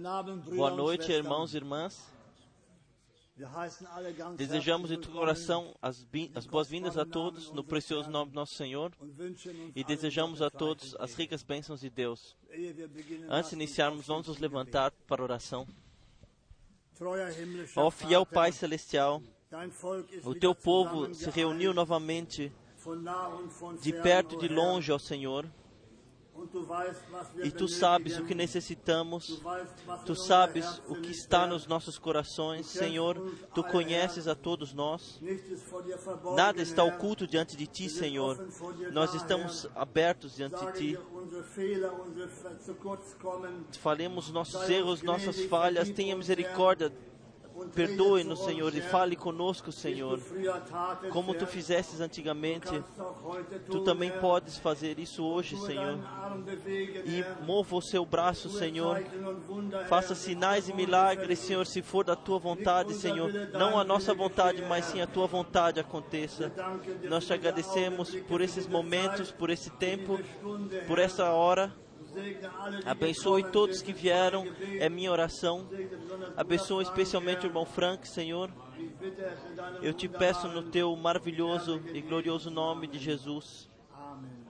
Boa noite, irmãos e irmãs. Desejamos de todo coração as, as boas-vindas a todos no precioso nome do nosso Senhor e desejamos a todos as ricas bênçãos de Deus. Antes de iniciarmos, vamos nos levantar para a oração. Ó fiel Pai Celestial, o teu povo se reuniu novamente, de perto e de longe, ó Senhor, e tu sabes o que necessitamos. Tu sabes o que está nos nossos corações, Senhor. Tu conheces a todos nós. Nada está oculto diante de ti, Senhor. Nós estamos abertos diante de ti. Falemos nossos erros, nossas falhas. Tenha misericórdia. Perdoe-nos, Senhor, e fale conosco, Senhor. Como tu fizestes antigamente, tu também podes fazer isso hoje, Senhor. E mova o seu braço, Senhor. Faça sinais e milagres, Senhor, se for da tua vontade, Senhor. Não a nossa vontade, mas sim a tua vontade aconteça. Nós te agradecemos por esses momentos, por esse tempo, por essa hora. Abençoe todos que vieram, é minha oração. Abençoe especialmente o irmão Frank, Senhor. Eu te peço no teu maravilhoso e glorioso nome de Jesus.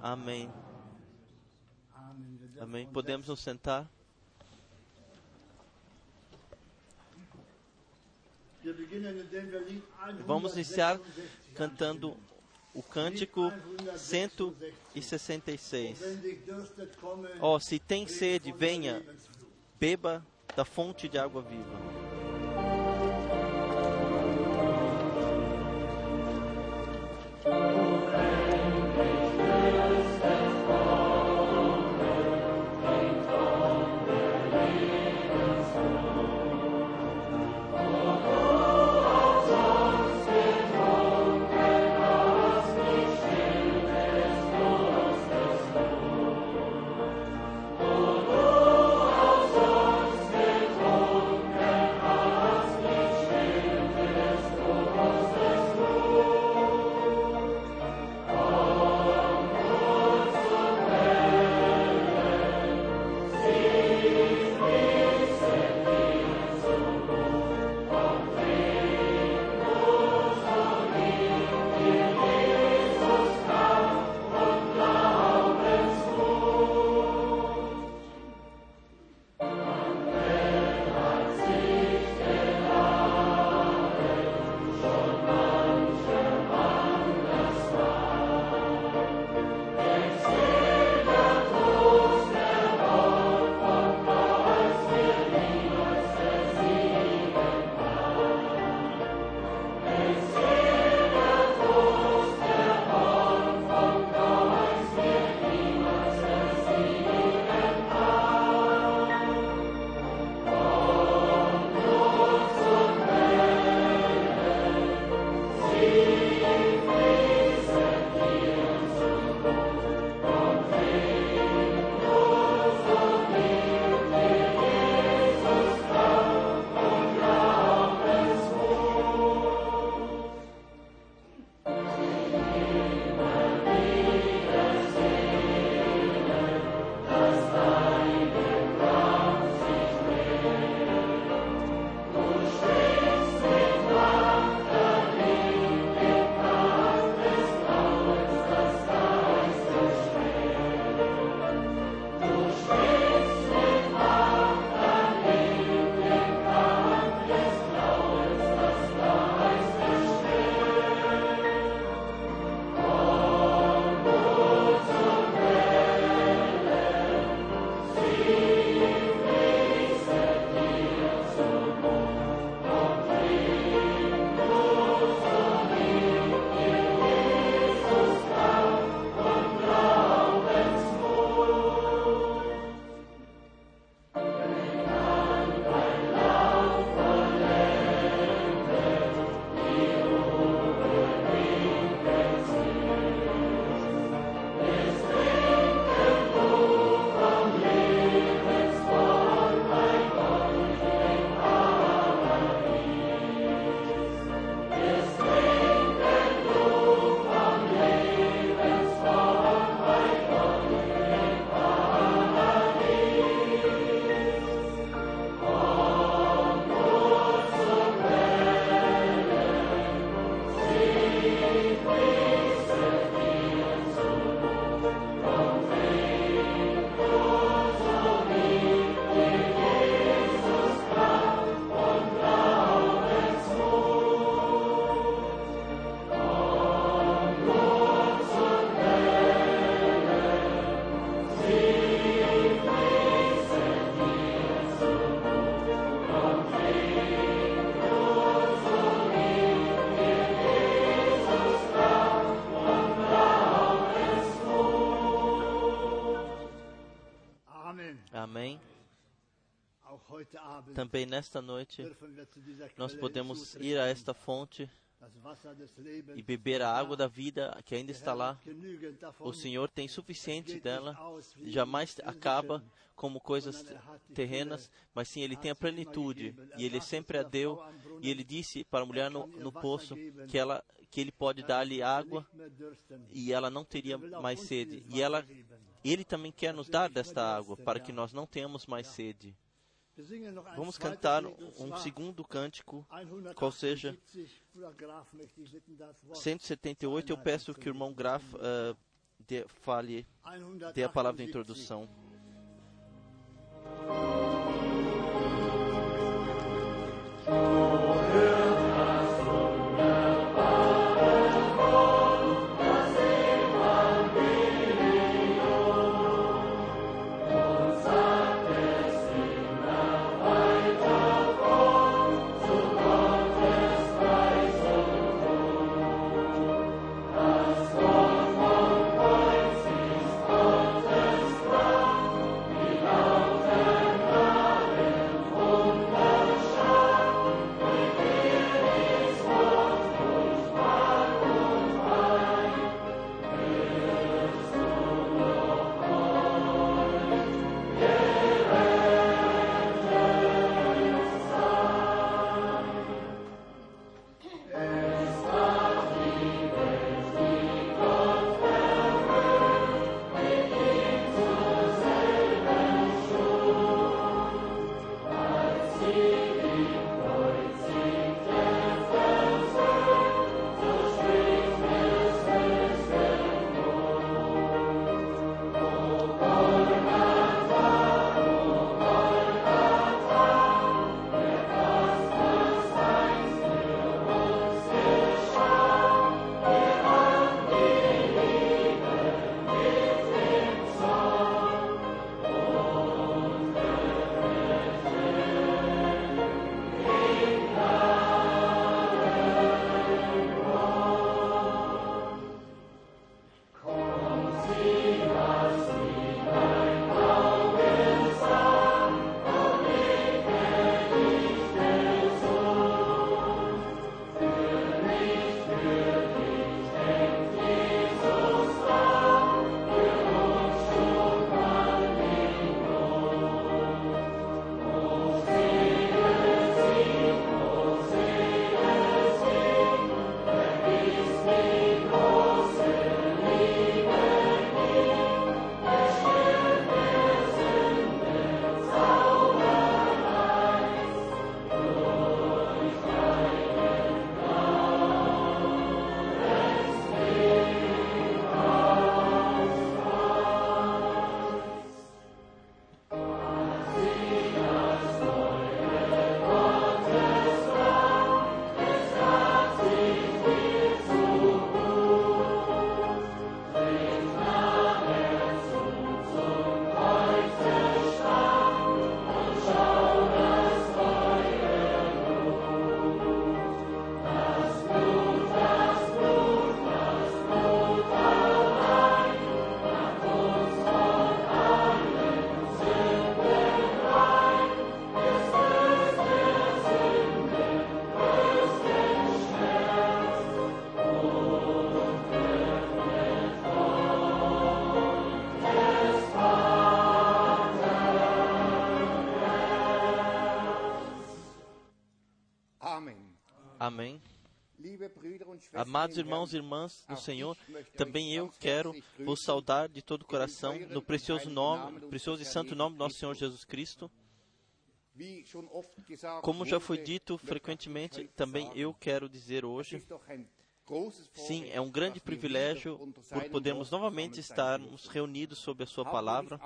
Amém. Amém. Podemos nos sentar. Vamos iniciar cantando o cântico 166. Ó, se tem sede, venha, beba da fonte de água viva. Também nesta noite nós podemos ir a esta fonte e beber a água da vida que ainda está lá. O Senhor tem suficiente dela, jamais acaba como coisas terrenas, mas sim Ele tem a plenitude e Ele sempre a deu. E Ele disse para a mulher no, no poço que ela que Ele pode dar-lhe água e ela não teria mais sede. E ela Ele também quer nos dar desta água para que nós não tenhamos mais sede. Vamos cantar um segundo cântico, qual seja 178. Eu peço que o irmão Graf uh, dê, fale, dê a palavra de introdução. 178. Amados irmãos e irmãs do auch Senhor, também eu quero vos saudar de todo o coração no precioso nome, precioso e santo nome do nosso Senhor. Jesus Cristo. Como já foi dito frequentemente, também eu quero dizer hoje, sim, é um grande privilégio por podermos novamente estarmos reunidos sob a Sua palavra.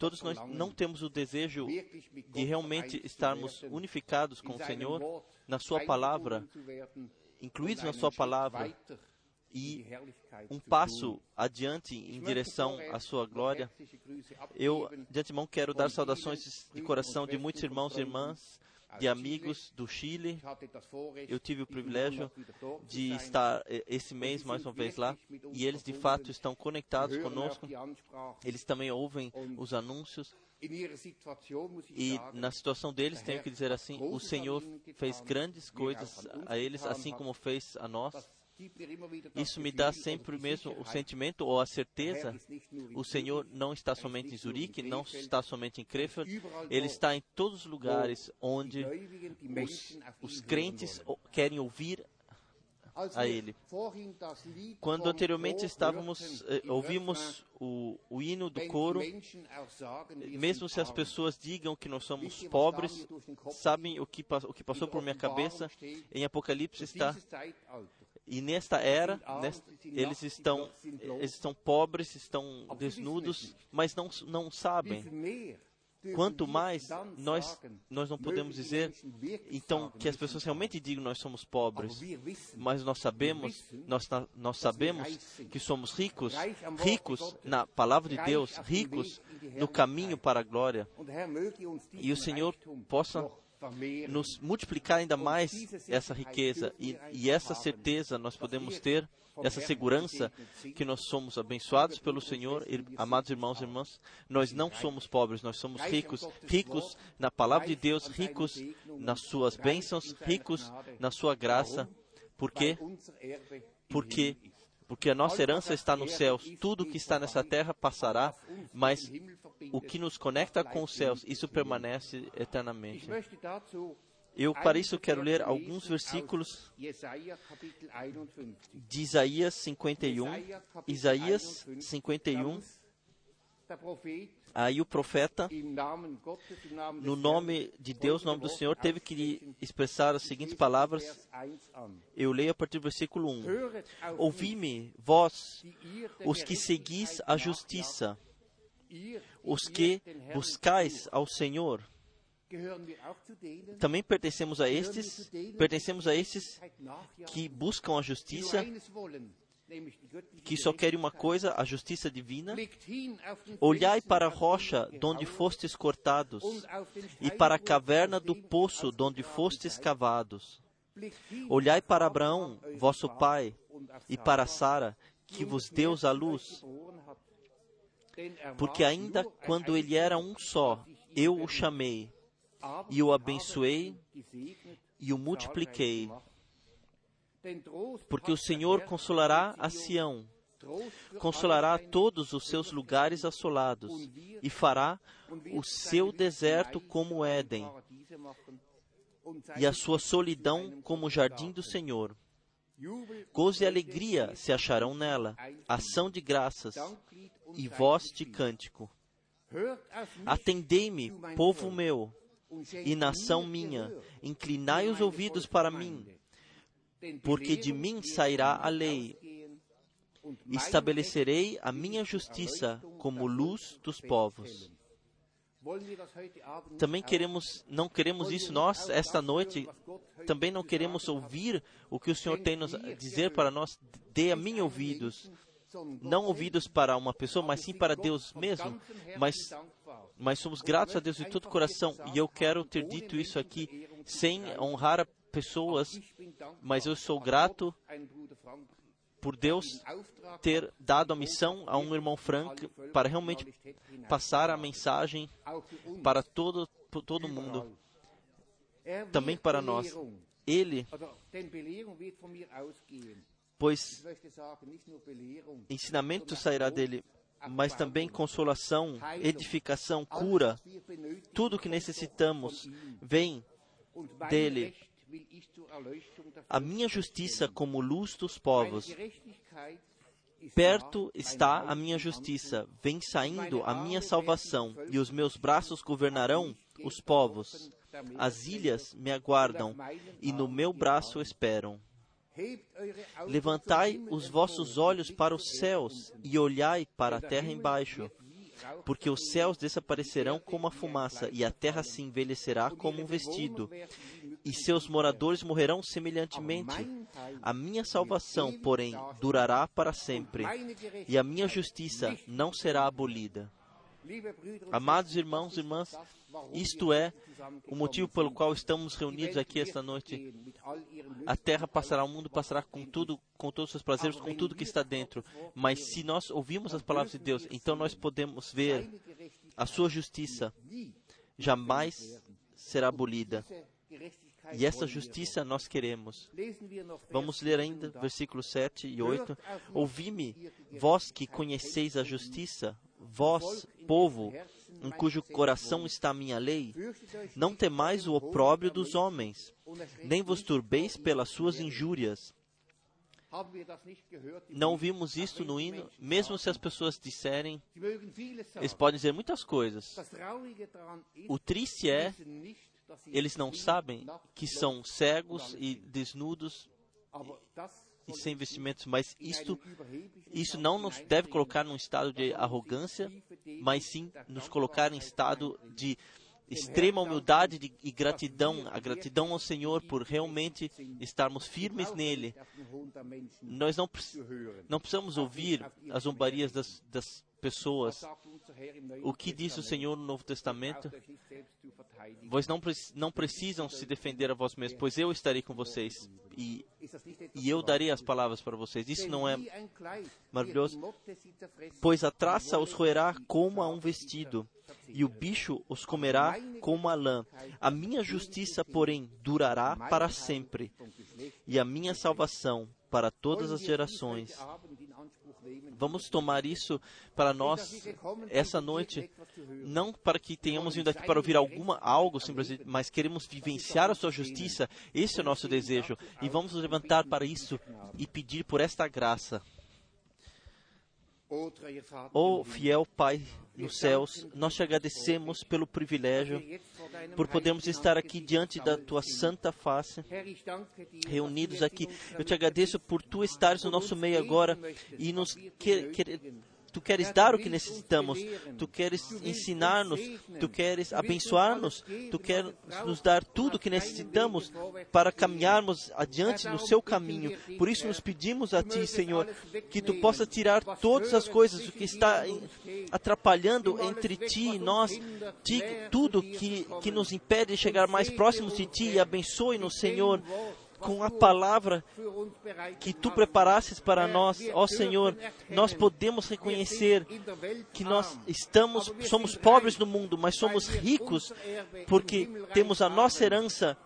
Todos nós não temos o desejo de realmente estarmos unificados com o Senhor, na Sua palavra, incluídos na Sua palavra e um passo adiante em direção à Sua glória. Eu, de antemão, quero dar saudações de coração de muitos irmãos e irmãs de amigos do Chile. Eu tive o privilégio de estar eh, esse mês mais uma vez lá e eles de fato estão conectados conosco. Eles também ouvem os anúncios E na situação deles tenho que dizer assim: o Senhor fez grandes coisas a eles, assim como fez a nós. Isso me dá sempre mesmo o sentimento ou a certeza. O Senhor não está er somente em Zurique, não está somente em Krefeld, überall ele está em todos os lugares onde os, os crentes querem ouvir a Ele. Quando anteriormente estávamos, eh, im ouvimos o, o hino do coro, wir mesmo se as pessoas digam que nós somos pobres, sabem o que, o que passou por minha cabeça? Em Apocalipse está, e nesta era, nesta, eles estão, eles estão pobres, estão desnudos, mas não, não sabem. Quanto mais nós, nós não podemos dizer, então, que as pessoas realmente digam nós somos pobres. Mas nós sabemos, nós, nós sabemos que somos ricos, ricos na palavra de Deus, ricos no caminho para a glória. E o Senhor possa nos multiplicar ainda mais essa riqueza. e, e essa certeza nós podemos ter, essa segurança que nós somos abençoados pelo Senhor, amados irmãos e irmãs. Nós não somos pobres, nós somos ricos, ricos na palavra de Deus, ricos nas suas bênçãos, ricos na sua graça, Erbe im porque porque a nossa herança está nos céus. Tudo que está nessa terra passará, mas o que nos conecta com os céus, isso permanece eternamente. Eu para isso quero ler alguns versículos Jesaja Kapitel 51. de Isaías 51. Isaías 51. Der Prophet Aí o profeta, no nome de Deus, no nome do Senhor, teve que expressar as seguintes palavras. Vers 1 an. Eu leio a partir do versículo 1. Höret auf mich, Ouvi-me, vós, os que seguis a justiça, os que buscais ao Senhor. Também pertencemos a estes, pertencemos a estes que buscam a justiça, que só querem uma coisa, a justiça divina. Olhai para a rocha donde gehauen, fostes cortados, e para a caverna do poço donde ausgegraben fostes cavados. Olhai para Abraão, vosso pai, e para Sara, que vos deu a luz, er porque ainda quando ele era um só, eu o chamei e o abençoei e o multipliquei, porque o Senhor consolará a Sião, consolará todos os seus lugares assolados, e fará o seu deserto como Éden, e a sua solidão como o jardim do. Senhor. Gozo e alegria se acharão nela, ação de graças e voz de cântico. Atendei-me, povo meu, e nação minha, inclinai os ouvidos para mim, porque de mim sairá a lei. estabelecerei a minha justiça como luz dos povos. Também queremos, não queremos isso nós esta noite. Também não queremos ouvir o que o Senhor tem nos dizer para nós. Dê a mim ouvidos, não ouvidos para uma pessoa, mas sim para Deus mesmo. Mas. Mas somos gratos a Deus de todo o coração. E eu quero ter dito isso aqui sem honrar pessoas, mas eu sou grato por Deus ter dado a missão a um irmão Frank para realmente passar a mensagem para todo, todo mundo. Também para nós. Ele, pois ensinamento sairá dele, mas também consolação, edificação, cura, tudo que necessitamos vem dele. A minha justiça como luz dos povos. Perto está a minha justiça, vem saindo a minha salvação, e os meus braços governarão os povos. As ilhas me aguardam, e no meu braço esperam. Levantai os vossos olhos para os céus e olhai para a terra embaixo, porque os céus desaparecerão como a fumaça e a terra se envelhecerá como um vestido, e seus moradores morrerão semelhantemente. A minha salvação, porém, durará para sempre, e a minha justiça não será abolida. Amados irmãos e irmãs, isto é o motivo pelo qual estamos reunidos aqui esta noite. A terra passará, o mundo passará com tudo, com todos os seus prazeres, com tudo que está dentro. Mas se nós ouvimos dann as palavras de Deus, então nós podemos ver a sua justiça jamais será abolida. E essa justiça nós queremos. Vamos ler 7 ainda und 8. versículos 7 e 8. Hört auf Ouvi-me, vós que conheceis a justiça, vós, povo, em cujo coração está a minha lei, não temais o opróbrio dos homens, nem vos turbeis pelas suas injúrias. Não Auch isto no hino, mesmo se as pessoas disserem, eles podem dizer muitas coisas. O triste é, eles não sabem que são cegos e desnudos e sem vestimentos, mas isto Isso não nos deve colocar num estado de arrogância, mas sim nos colocar em estado de extrema humildade de- e gratidão, a gratidão ao Senhor por realmente estarmos firmes nele. Nós não, não precisamos ouvir as zombarias das, das pessoas. O que diz o? Senhor no Novo Testamento? Vós não, não precisam se defender a vós mesmos, pois eu estarei com vocês e, e eu darei as palavras para vocês. Isso não é maravilhoso? Pois a traça os roerá como a um vestido, e o bicho os comerá como a lã. A minha justiça, porém, durará para sempre, e a minha salvação para todas as gerações. Vamos tomar isso para nós essa noite, não para que tenhamos vindo aqui para ouvir alguma algo, simplesmente, mas queremos vivenciar a sua justiça. Esse é o nosso desejo. E vamos nos levantar para isso e pedir por esta graça. O treuer Vater Ó im Himmel, fiel Pai nos céus, nós te agradecemos pelo privilégio por podermos estar aqui diante da tua santa face, reunidos jetzt aqui. unserer Eu te agradeço por tu estares no nosso meio agora e nos que, que. Tu queres dar o que necessitamos, tu queres ensinar-nos, tu queres abençoar-nos, tu queres nos dar tudo o que necessitamos para caminharmos adiante no seu caminho. Por isso nos pedimos a ti, Senhor, que tu possa tirar todas as coisas, o que está atrapalhando entre ti e nós, ti- tudo que, que nos impede de chegar mais próximos de ti, e abençoe-nos, Senhor, com a palavra que tu preparastes para nós, ó Senhor, nós podemos reconhecer que nós estamos, somos pobres no mundo, mas somos ricos porque temos a nossa herança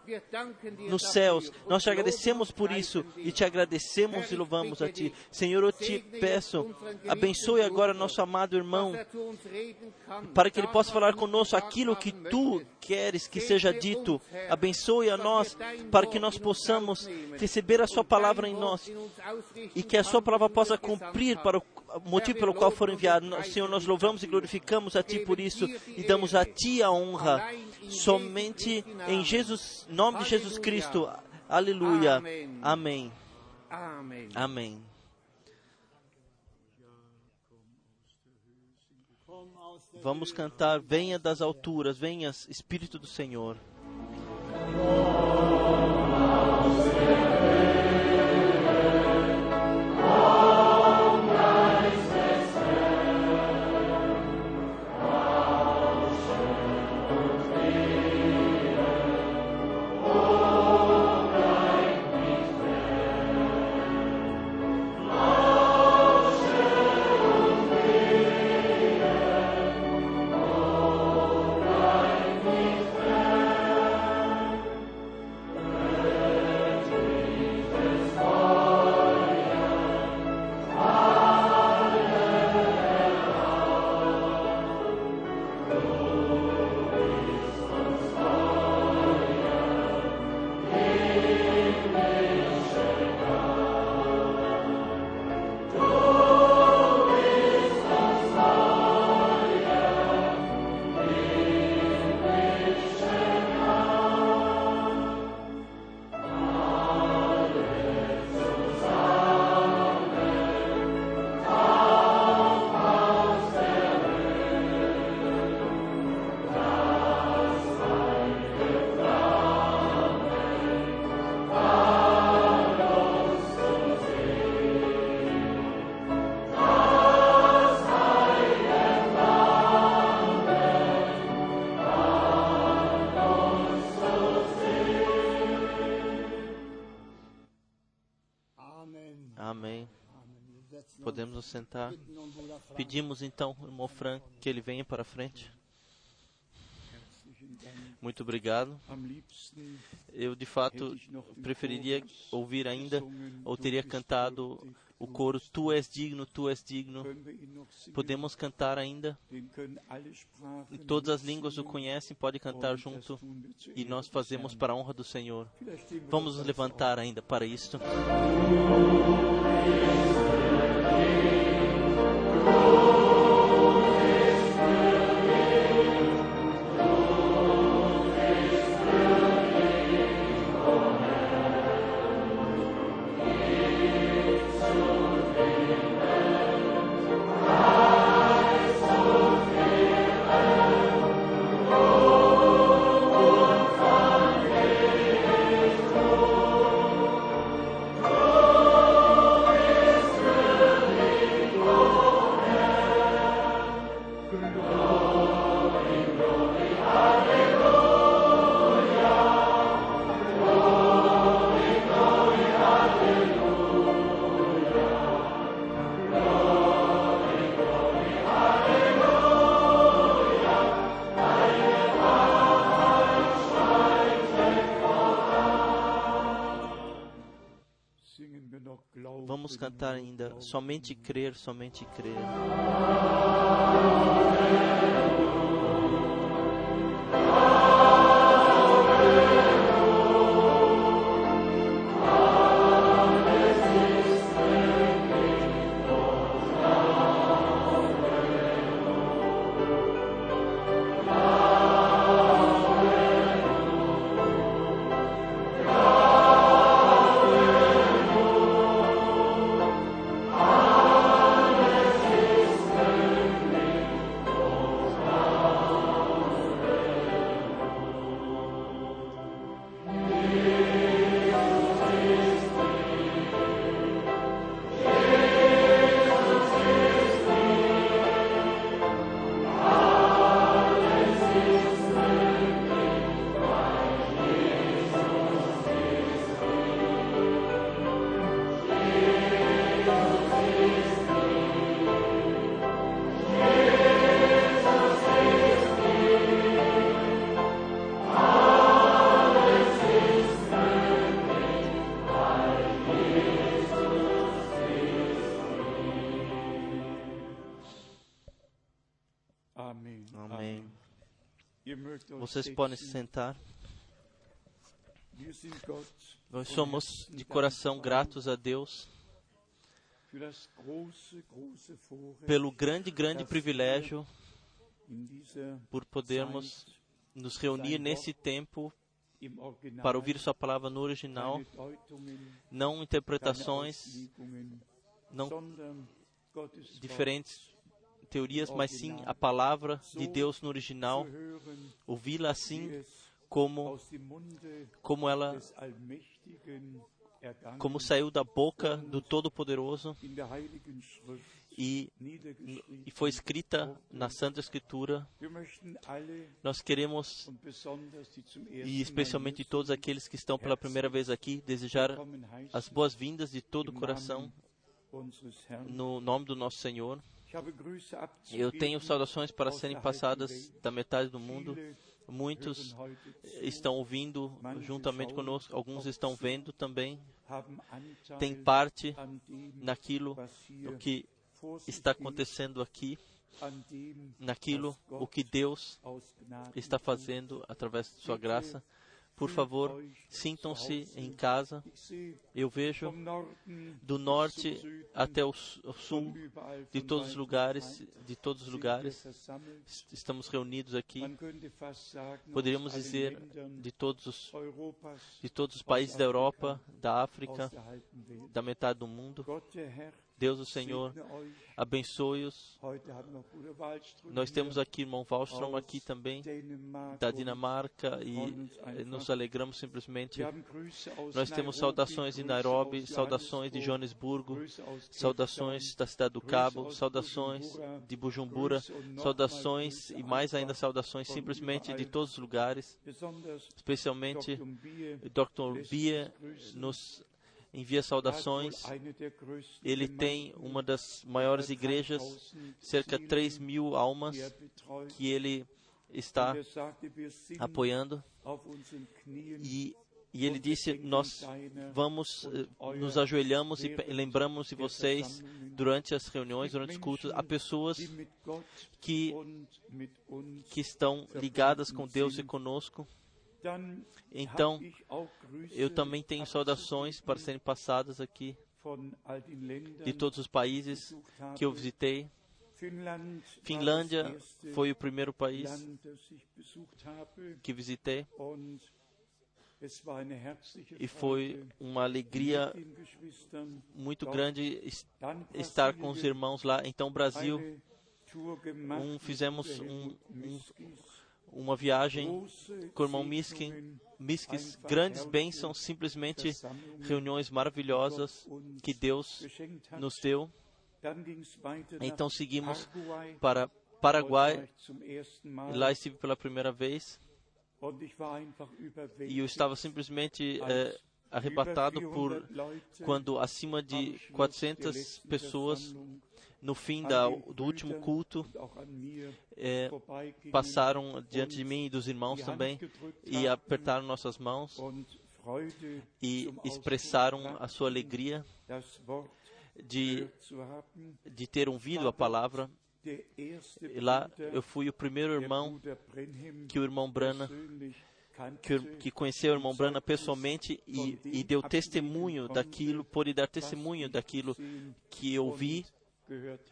nos céus. Nós te agradecemos por isso e te agradecemos e louvamos a ti. Senhor, eu te peço, abençoe agora nosso amado irmão, para que ele possa falar conosco aquilo que tu queres que seja dito. Abençoe a nós, para que nós uns possamos receber a sua palavra em nós e que a sua palavra possa cumprir para o motivo pelo qual for enviado. Senhor, nós louvamos e glorificamos a Ti por isso e damos a Ti a honra somente em Jesus, nome de Jesus Cristo. Aleluia. Amém. Amen. Amém. Vamos cantar Venha das alturas, venha Espírito do Senhor. Sentar. Pedimos então, irmão Frank, que ele venha para frente. Muito obrigado. Eu, de fato, preferiria ouvir ainda, ou teria cantado o coro Tu és digno, Tu és digno. Podemos cantar ainda. Todas as línguas o conhecem, pode cantar junto. E nós fazemos para a honra do Senhor. Vamos nos levantar ainda para isto. Ainda. Somente crer, somente crer. Vocês podem se sentar. Nós somos de coração gratos a Deus pelo grande, grande privilégio dieser por podermos nos reunir nesse tempo para ouvir Sua palavra no original, não interpretações, não diferentes teorias, mas sim a palavra de Deus no original, ouvi-la assim como como ela como saiu da boca do Todo-Poderoso e, e foi escrita na Santa Escritura. Nós queremos, e especialmente todos aqueles que estão pela primeira vez aqui, desejar as boas-vindas de todo o coração no nome do nosso Senhor. Eu tenho saudações para serem passadas da metade do mundo. Muitos estão ouvindo juntamente conosco, alguns estão vendo também, têm parte naquilo que está acontecendo aqui, naquilo o que Deus está fazendo através de sua graça. Por favor, sintam-se em casa. Eu vejo do norte até o sul, de todos os lugares, de todos os lugares, estamos reunidos aqui. Poderíamos dizer de todos os de todos os países da Europa, da África, da metade do mundo. Deus, o Senhor, abençoe-os. Nós temos aqui irmão Wallström aqui também, da Dinamarca, e nos alegramos simplesmente. Nós temos saudações de Nairobi, saudações de Joanesburgo, saudações da cidade do Cabo, saudações de Bujumbura, saudações e mais ainda saudações simplesmente de todos os lugares, especialmente Dr. Bia nos envia saudações. Ele tem uma das maiores igrejas, cerca de 3 mil almas que ele está apoiando. E, e ele disse: Nós vamos, eh, nos ajoelhamos e lembramos de vocês durante as reuniões, durante os cultos. Há pessoas que, que estão ligadas com Deus e conosco. Então, eu também tenho saudações para serem passadas aqui de todos os países que eu visitei. Finlândia foi o primeiro país que visitei. E foi uma alegria muito grande es- estar com os irmãos lá. Então, Brasil, um, fizemos um, um, uma viagem com o irmão Miskin, Miskis, grandes bênçãos, simplesmente reuniões maravilhosas que Deus nos deu. Então seguimos para Paraguai, lá estive pela primeira vez. E eu estava simplesmente eh, arrebatado por quando acima de 400 pessoas no fim da, do último culto eh, passaram diante de mim e dos irmãos também e apertaram nossas mãos e expressaram a sua alegria de, de ter ouvido a palavra. E lá eu fui o primeiro irmão que o irmão Brana que, que conheceu o irmão Brana pessoalmente e, e deu testemunho daquilo, pôde dar testemunho daquilo que eu vi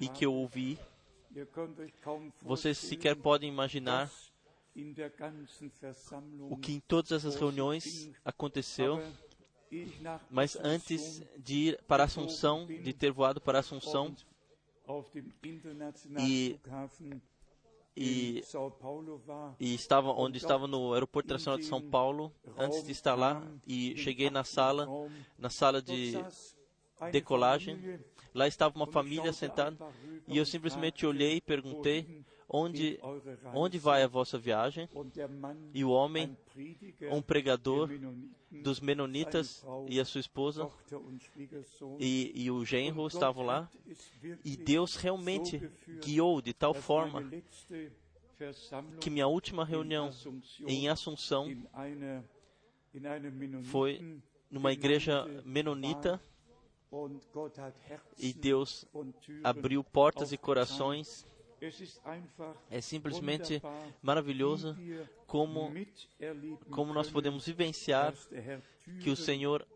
e que eu ouvi. Vocês sequer podem imaginar o que em todas essas reuniões aconteceu, mas antes de ir para Assunção, de ter voado para Assunção e, e, e estava onde estava no aeroporto internacional de São Paulo, antes de estar lá, e cheguei na sala, na sala de decolagem. Lá estava uma família sentada e eu simplesmente olhei e perguntei onde onde vai a vossa viagem? E o homem, um pregador dos Menonitas e a sua esposa e, e o genro estavam lá e Deus realmente guiou de tal forma que minha última reunião em Assunção foi numa igreja menonita e Deus abriu portas e corações. É simplesmente maravilhoso como, como nós podemos vivenciar que o Senhor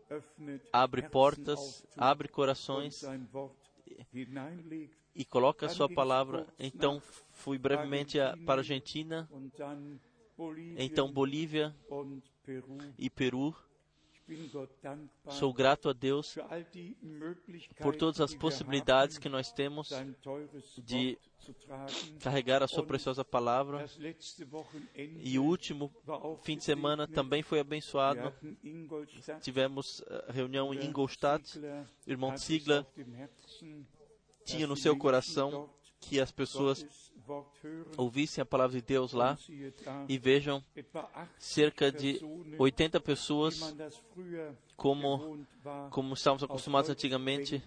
abre portas, abre corações e coloca a sua palavra. Então fui brevemente para a Argentina, então Bolívia e Peru. Sou grato a Deus por todas as possibilidades que nós temos de carregar a sua preciosa palavra. E o último fim de semana também foi abençoado. Tivemos a reunião em Ingolstadt. O irmão Ziegler tinha no seu coração que as pessoas ouvissem a palavra de Deus lá e vejam cerca de 80 pessoas como como estávamos acostumados antigamente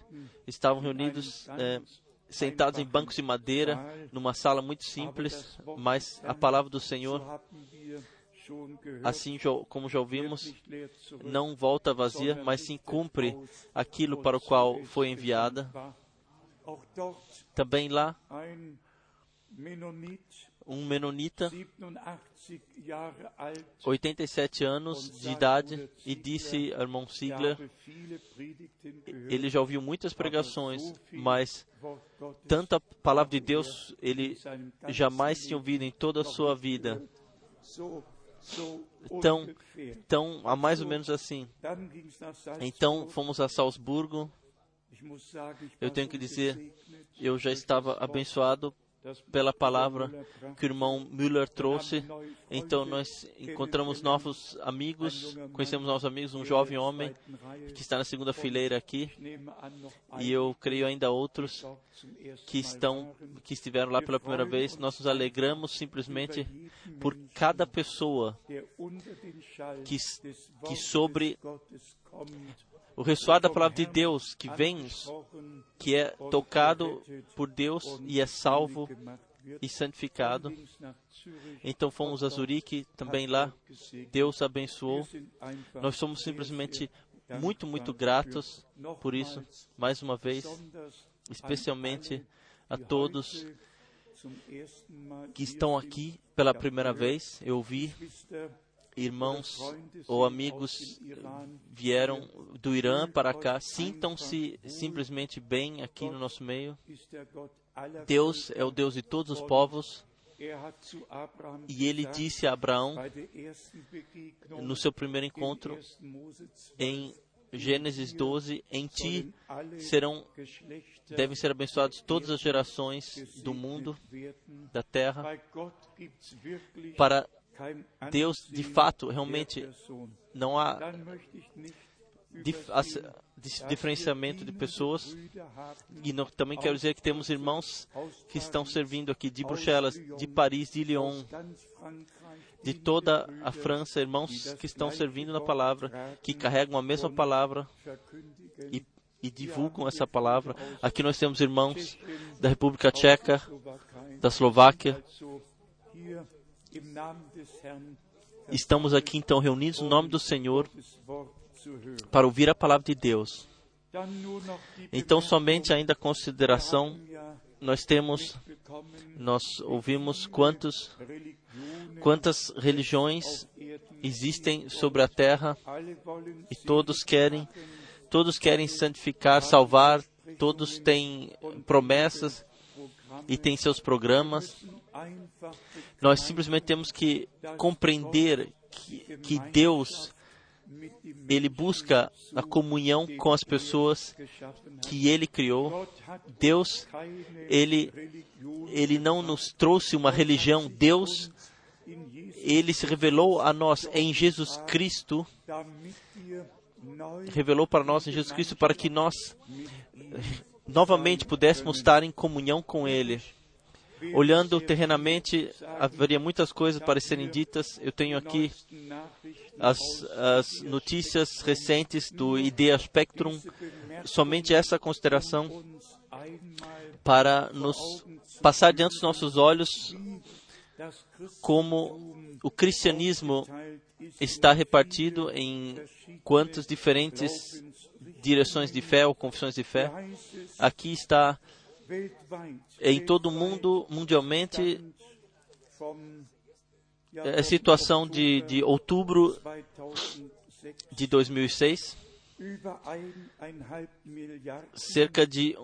estavam reunidos eh, sentados em bancos de madeira numa sala muito simples mas a palavra do Senhor assim como já ouvimos não volta vazia mas sim cumpre aquilo para o qual foi enviada. Também lá um menonita 87 anos de idade e disse ao irmão Ziegler ele já ouviu muitas pregações, mas tanta palavra de Deus ele jamais tinha ouvido em toda a sua vida. Então, então há mais ou menos assim. Então fomos a Salzburgo. Eu tenho que dizer, eu já estava abençoado pela palavra que o irmão Müller trouxe. Então nós encontramos novos amigos, conhecemos novos amigos, um jovem homem que está na segunda fileira aqui, e eu creio ainda outros que estão que estiveram lá pela primeira vez. Nós nos alegramos simplesmente por cada pessoa que que sobre o ressoar da palavra de Deus que vem, que é tocado por Deus e é salvo e santificado. Então fomos a Zurique, também lá. Deus abençoou. Nós somos simplesmente muito, muito gratos por isso, mais uma vez, especialmente a todos que estão aqui pela primeira vez. Eu vi irmãos ou amigos vieram do Irã para cá, sintam-se simplesmente bem aqui no nosso meio. Deus é o Deus de todos os povos. E ele disse a Abraão, no seu primeiro encontro, em Gênesis 12, em ti serão, devem ser abençoadas todas as gerações do mundo, da terra. Para Deus, de fato, realmente não há diferenciamento de pessoas. E não, também quero dizer que temos irmãos que estão servindo aqui de Bruxelas, de Paris, de Lyon, de toda a França, irmãos que estão servindo na palavra, que carregam a mesma palavra e, e divulgam essa palavra. Aqui nós temos irmãos da República Tcheca, da Eslováquia. Estamos aqui então reunidos no nome do Senhor para ouvir a palavra de Deus. Então, somente ainda consideração, nós temos, nós ouvimos quantos, quantas religiões existem sobre a terra e todos querem, todos querem santificar, salvar, todos têm promessas e têm seus programas. Nós simplesmente temos que compreender que, que Deus ele busca a comunhão com as pessoas que ele criou. Deus, ele, ele não nos trouxe uma religião. Deus, ele se revelou a nós em Jesus Cristo. Revelou para nós em Jesus Cristo para que nós novamente pudéssemos estar em comunhão com Ele. Olhando terrenamente, haveria muitas coisas para serem ditas. Eu tenho aqui as, as notícias recentes do Idea Spectrum, somente essa consideração para nos passar diante dos nossos olhos como o cristianismo está repartido em quantas diferentes direções de fé ou confissões de fé. Aqui está em todo o mundo, mundialmente, a situação de, de outubro de 2006, cerca de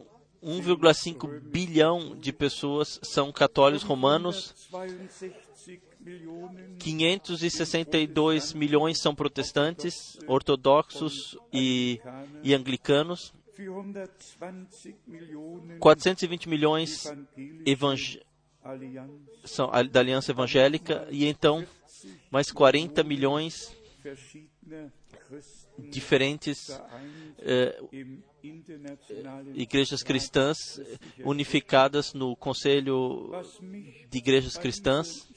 1,5 bilhão de pessoas são católicos romanos, 562 milhões são protestantes, ortodoxos e, e anglicanos, 420 milhões são da Aliança Evangélica e então mais 40 milhões diferentes eh, igrejas cristãs unificadas no Conselho de Igrejas Cristãs.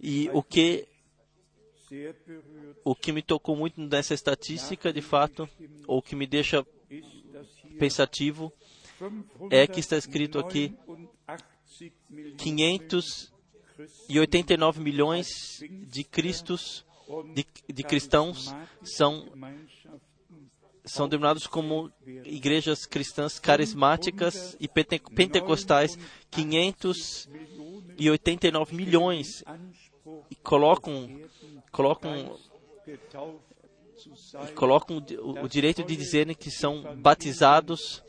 E o que o que me tocou muito nessa estatística, de fato, ou que me deixa pensativo, é que está escrito aqui 589 milhões de cristos, de, de cristãos são são denominados como igrejas cristãs carismáticas e pentecostais, 589 milhões, e colocam, colocam, colocam o, o direito de dizerem que são batizados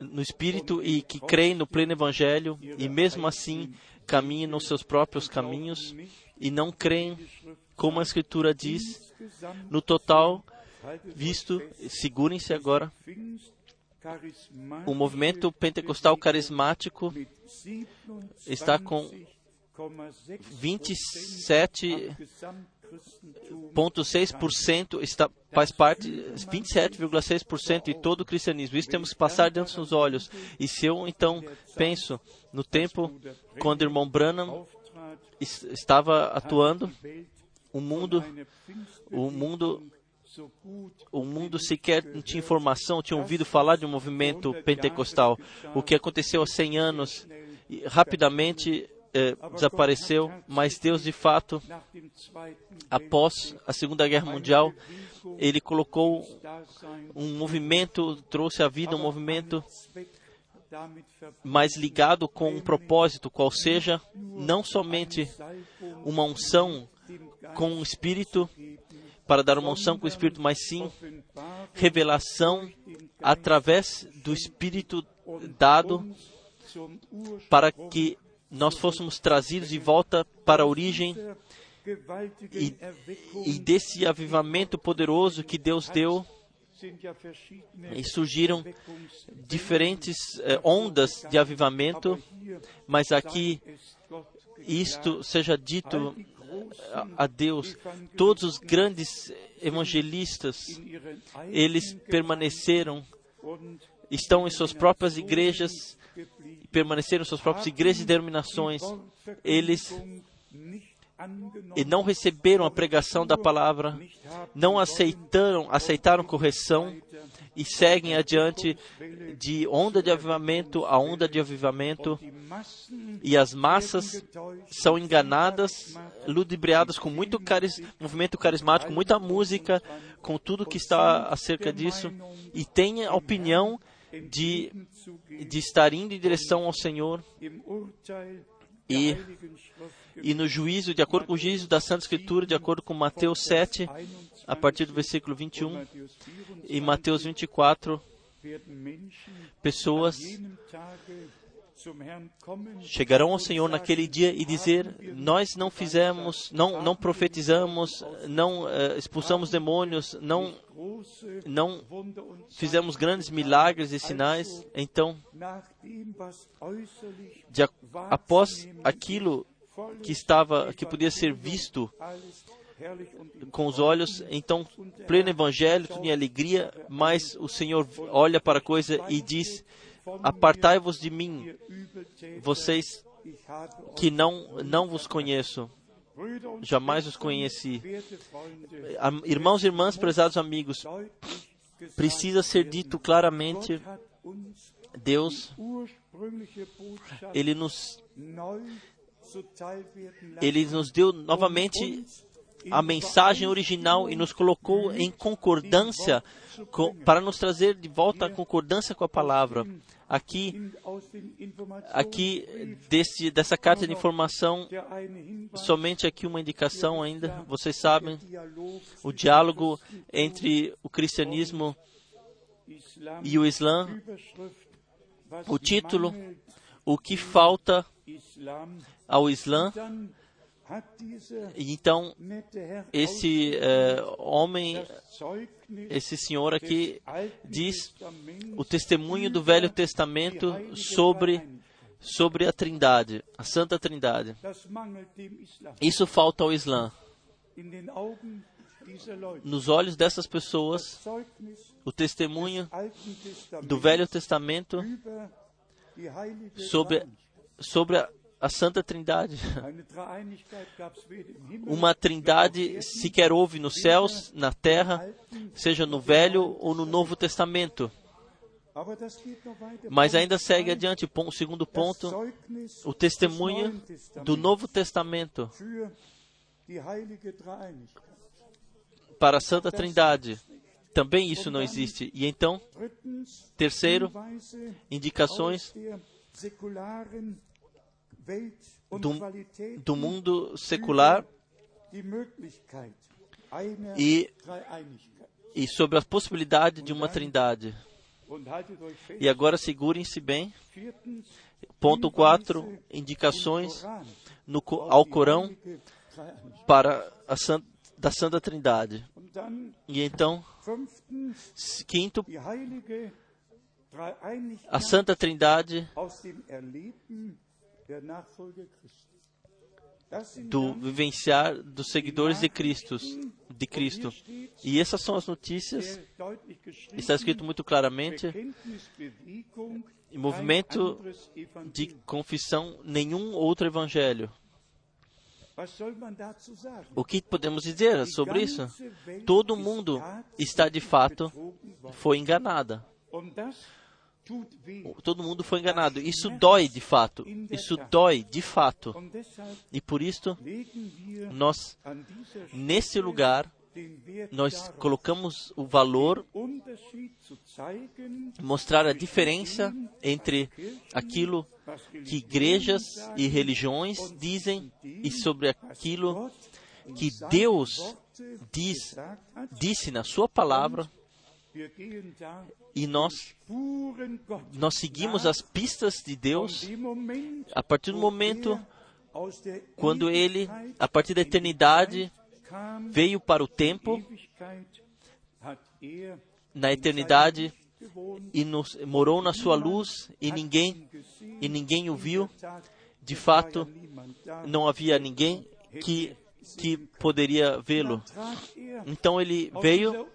no Espírito e que creem no pleno Evangelho e mesmo assim caminham nos seus próprios caminhos e não creem, como a Escritura diz, no total, visto, segurem-se agora, o movimento pentecostal carismático está com 27,6% está, faz parte, 27,6% de todo o cristianismo. Isso temos que passar dentro dos olhos. E se eu então penso no tempo quando o irmão Branham estava atuando, o mundo, o mundo o mundo sequer não tinha informação, tinha ouvido falar de um movimento pentecostal. O que aconteceu há 100 anos rapidamente eh, desapareceu, mas Deus, de fato, após a Segunda Guerra Mundial, ele colocou um movimento, trouxe à vida um movimento mais ligado com um propósito, qual seja não somente uma unção com um espírito, para dar uma unção com o espírito, mas sim revelação através do espírito dado para que nós fôssemos trazidos de volta para a origem e, e desse avivamento poderoso que Deus deu. E surgiram diferentes eh, ondas de avivamento, mas aqui isto seja dito a, Deus. Todos os grandes evangelistas, eles permaneceram, estão em suas próprias igrejas, permaneceram em suas próprias igrejas e denominações. Eles e não receberam a pregação da palavra, não aceitaram, aceitaram correção e seguem adiante de onda de avivamento a onda de avivamento. E as massas são enganadas, ludibriadas com muito caris, movimento carismático, muita música, com tudo que está acerca disso, e têm a opinião de, de estar indo em direção ao Senhor. E, e no juízo, de acordo com o juízo da Santa Escritura, de acordo com Mateus 7, a partir do versículo 21, Matthäus 24 e Mateus 24, werden Menschen pessoas chegarão ao Senhor naquele dia e dizer: Nós não fizemos, não, não profetizamos, não eh, expulsamos demônios, não, não fizemos grandes milagres e sinais. Então, de, após aquilo que estava, que podia ser visto com os olhos, então, pleno evangelho, tudo em alegria, mas o Senhor olha para a coisa e diz: Apartai-vos de mim, vocês que não, não vos conheço, jamais os conheci. Irmãos e irmãs, prezados amigos, precisa ser dito claramente: Deus, Ele nos, Ele nos deu novamente a mensagem original e nos colocou em concordância com, para nos trazer de volta a concordância com a palavra. Aqui, aqui desse, dessa carta de informação, somente aqui uma indicação ainda. Vocês sabem, o diálogo entre o cristianismo e o Islã, o título, o que falta ao Islã. Então, esse eh, homem, esse senhor aqui, diz o testemunho do Velho Testamento sobre, sobre a Trindade, a Santa Trindade. Isso falta ao Islã. Nos olhos dessas pessoas, o testemunho do Velho Testamento sobre, sobre a, a Santa Trindade. Uma trindade sequer houve nos céus, na terra, seja no Velho ou no Novo Testamento. Mas ainda segue adiante, o segundo ponto, o testemunho do Novo Testamento para a Santa Trindade. Também isso não existe. E então, terceiro, indicações do, do mundo secular e, e sobre a possibilidade de uma trindade. E agora segurem-se bem. Ponto 4, Hinweise indicações no, ao Corão para a San, da Santa Trindade. E então, quinto, a Santa Trindade do vivenciar dos seguidores de Cristo, de Cristo. E essas são as notícias. geschrieben, Está escrito muito claramente. Movimento de confissão, nenhum outro evangelho. O que podemos dizer sobre isso? Todo mundo está de fato foi enganada. Todo mundo foi enganado. Isso dói de fato. Isso dói de fato. E por wir nós, nesse lugar, nós colocamos o valor, mostrar a diferença entre aquilo que igrejas e religiões dizem e sobre aquilo que Deus diz, disse na sua palavra e nós, nós seguimos as pistas de Deus a partir do momento quando ele, a partir da eternidade, veio para o tempo, na eternidade, e nos, morou na sua luz e ninguém e ninguém o viu. De fato, não havia ninguém que que poderia vê-lo. Então ele veio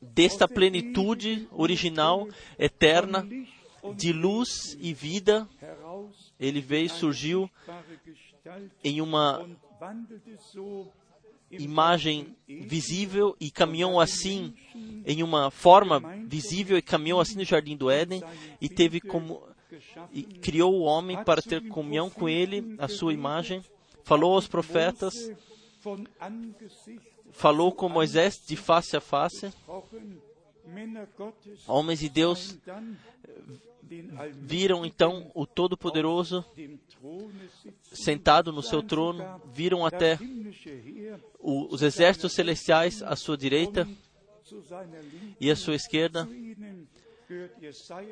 desta plenitude original, eterna, de luz e vida. Ele veio, surgiu em uma imagem visível e caminhou assim em uma forma visível e caminhou assim no jardim do Éden e teve como e criou o homem para ter comunhão com ele, a sua imagem, falou aos profetas, falou com Moisés de face a face. Homens de Deus viram então o Todo-Poderoso sentado no seu trono, viram até os exércitos celestiais à sua direita e à sua esquerda.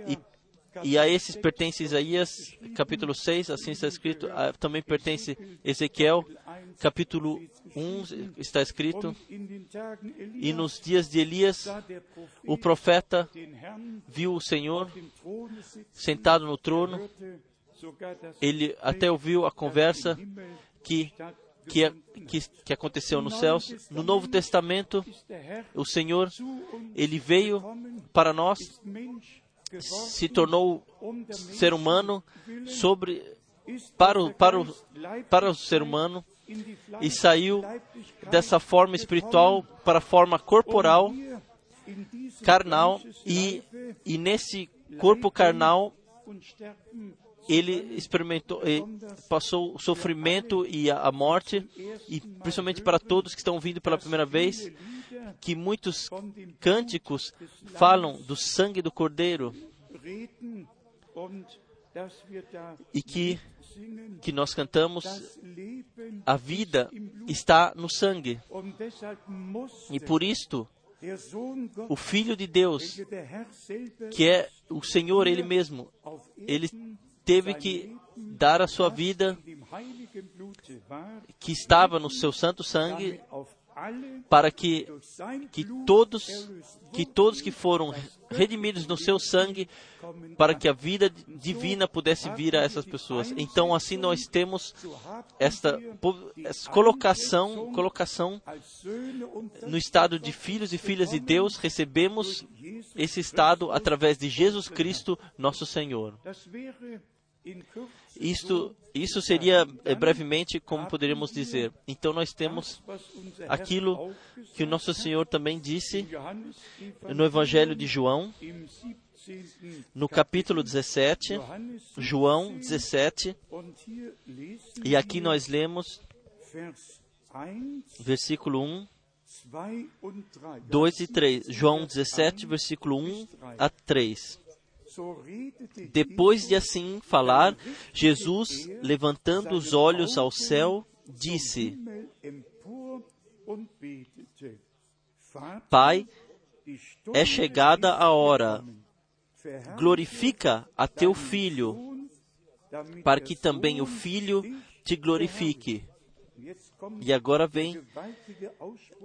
E, e a esses pertence Isaías, capítulo 6, assim está escrito. Ah, também pertence Ezequiel, capítulo 1, está escrito. E nos dias de Elias, o profeta viu o Senhor sentado no trono. Ele até ouviu a conversa que que, que, que aconteceu nos céus. No Novo Testamento, o Senhor, ele veio para nós, se tornou ser humano sobre para o, para o, para o ser humano e saiu dessa forma espiritual para a forma corporal, carnal e, e nesse corpo carnal ele experimentou, passou o sofrimento e a morte, e principalmente para todos que estão vindo pela primeira vez, que muitos cânticos falam do sangue do Cordeiro e que que nós cantamos, a vida está no sangue. E por isto, o Filho de Deus, que é o Senhor Ele mesmo, ele teve que dar a sua vida que estava no seu santo sangue para que, que todos que todos que foram redimidos no seu sangue para que a vida divina pudesse vir a essas pessoas. Então assim nós temos esta, esta colocação colocação no estado de filhos e filhas de Deus, recebemos esse estado através de Jesus Cristo, nosso Senhor. Isto, isso seria é, brevemente como poderíamos dizer. Então nós temos aquilo que o nosso Senhor também disse no Evangelho de João, no capítulo 17, João 17, e aqui nós lemos versículo 1, 2 e 3. João 17, versículo 1 a 3. Depois de assim falar, Jesus, levantando os olhos ao céu, disse: Pai, é chegada a hora. Glorifica a teu filho, para que também o filho te glorifique. E agora vem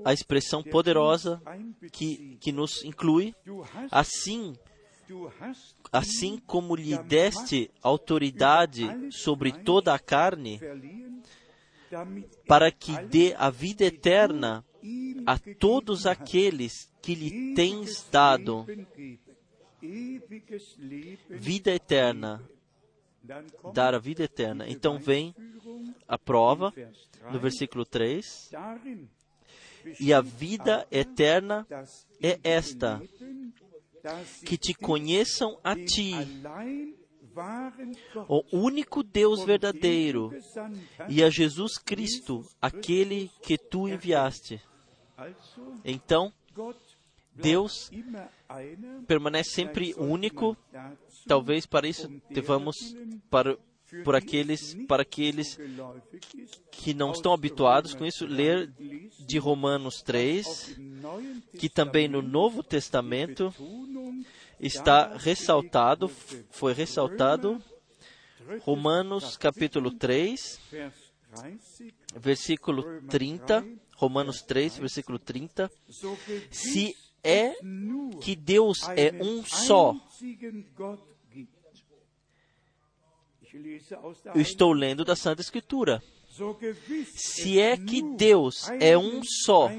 a expressão poderosa que, que nos inclui. Assim, assim como lhe deste autoridade sobre toda a carne, para que dê a vida eterna a todos aqueles que lhe tens dado. Vida eterna. Dar a vida eterna. Então vem a prova, Vers 3, no versículo 3. darin E a vida eterna é esta, que te conheçam a ti, o único Deus verdadeiro, e a Jesus Cristo, aquele que tu enviaste. Então, Deus permanece sempre único. Talvez para isso devamos, para, por aqueles, para aqueles que não estão habituados com isso, 3 ler de Romanos auch 3, im Neuen que também no Novo Testamento está ressaltado, foi ressaltado, Romanos capítulo 3, Vers 30, versículo 30, Romanos 3, versículo 30, so gewiss se é que Deus é um só. Eu estou lendo da Santa Escritura. Se é que Deus é um só,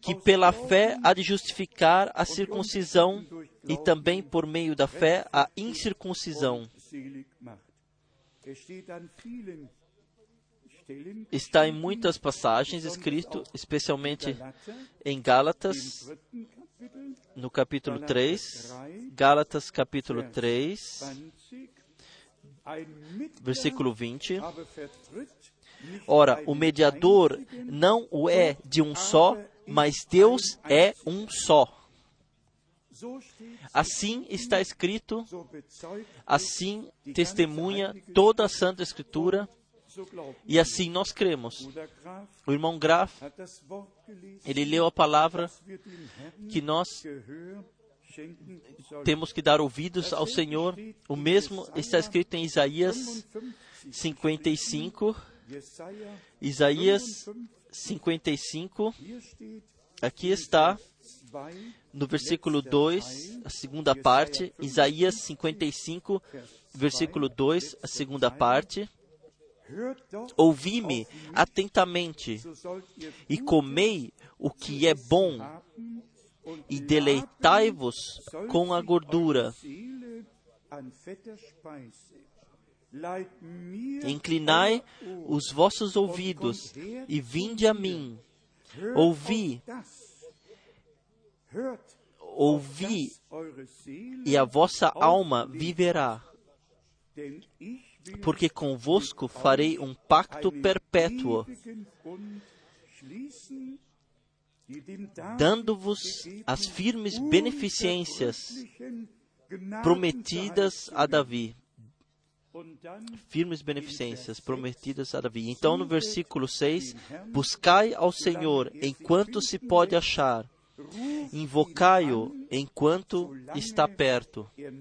que pela fé há de justificar a circuncisão e também por meio da fé a incircuncisão. Está em muitas passagens escrito, especialmente em Gálatas, no capítulo 3, Gálatas capítulo 3, 20, ein Mittler versículo 20. Ora, o mediador não o é de um só, mas Deus é um só. Assim está escrito, assim testemunha toda a Santa Escritura, e assim nós cremos. O irmão Graf, ele leu a palavra que nós temos que dar ouvidos ao Senhor. O mesmo está escrito em Isaías 55, Jesaja Isaías 55, 55, hier steht aqui está 2, no versículo 2, a segunda parte, Isaías 55, versículo 2, a segunda parte. Ouvi-me atentamente e comei o que é bom e deleitai-vos com a gordura. Inclinai os vossos ouvidos e vinde a mim. ouvi. Ouvi e a vossa alma viverá, porque convosco farei um pacto perpétuo, dando-vos as firmes beneficências prometidas a Davi. Firmes beneficências prometidas a Davi. Então, no versículo 6, buscai ao Senhor enquanto se pode achar, invocai-o enquanto está perto. er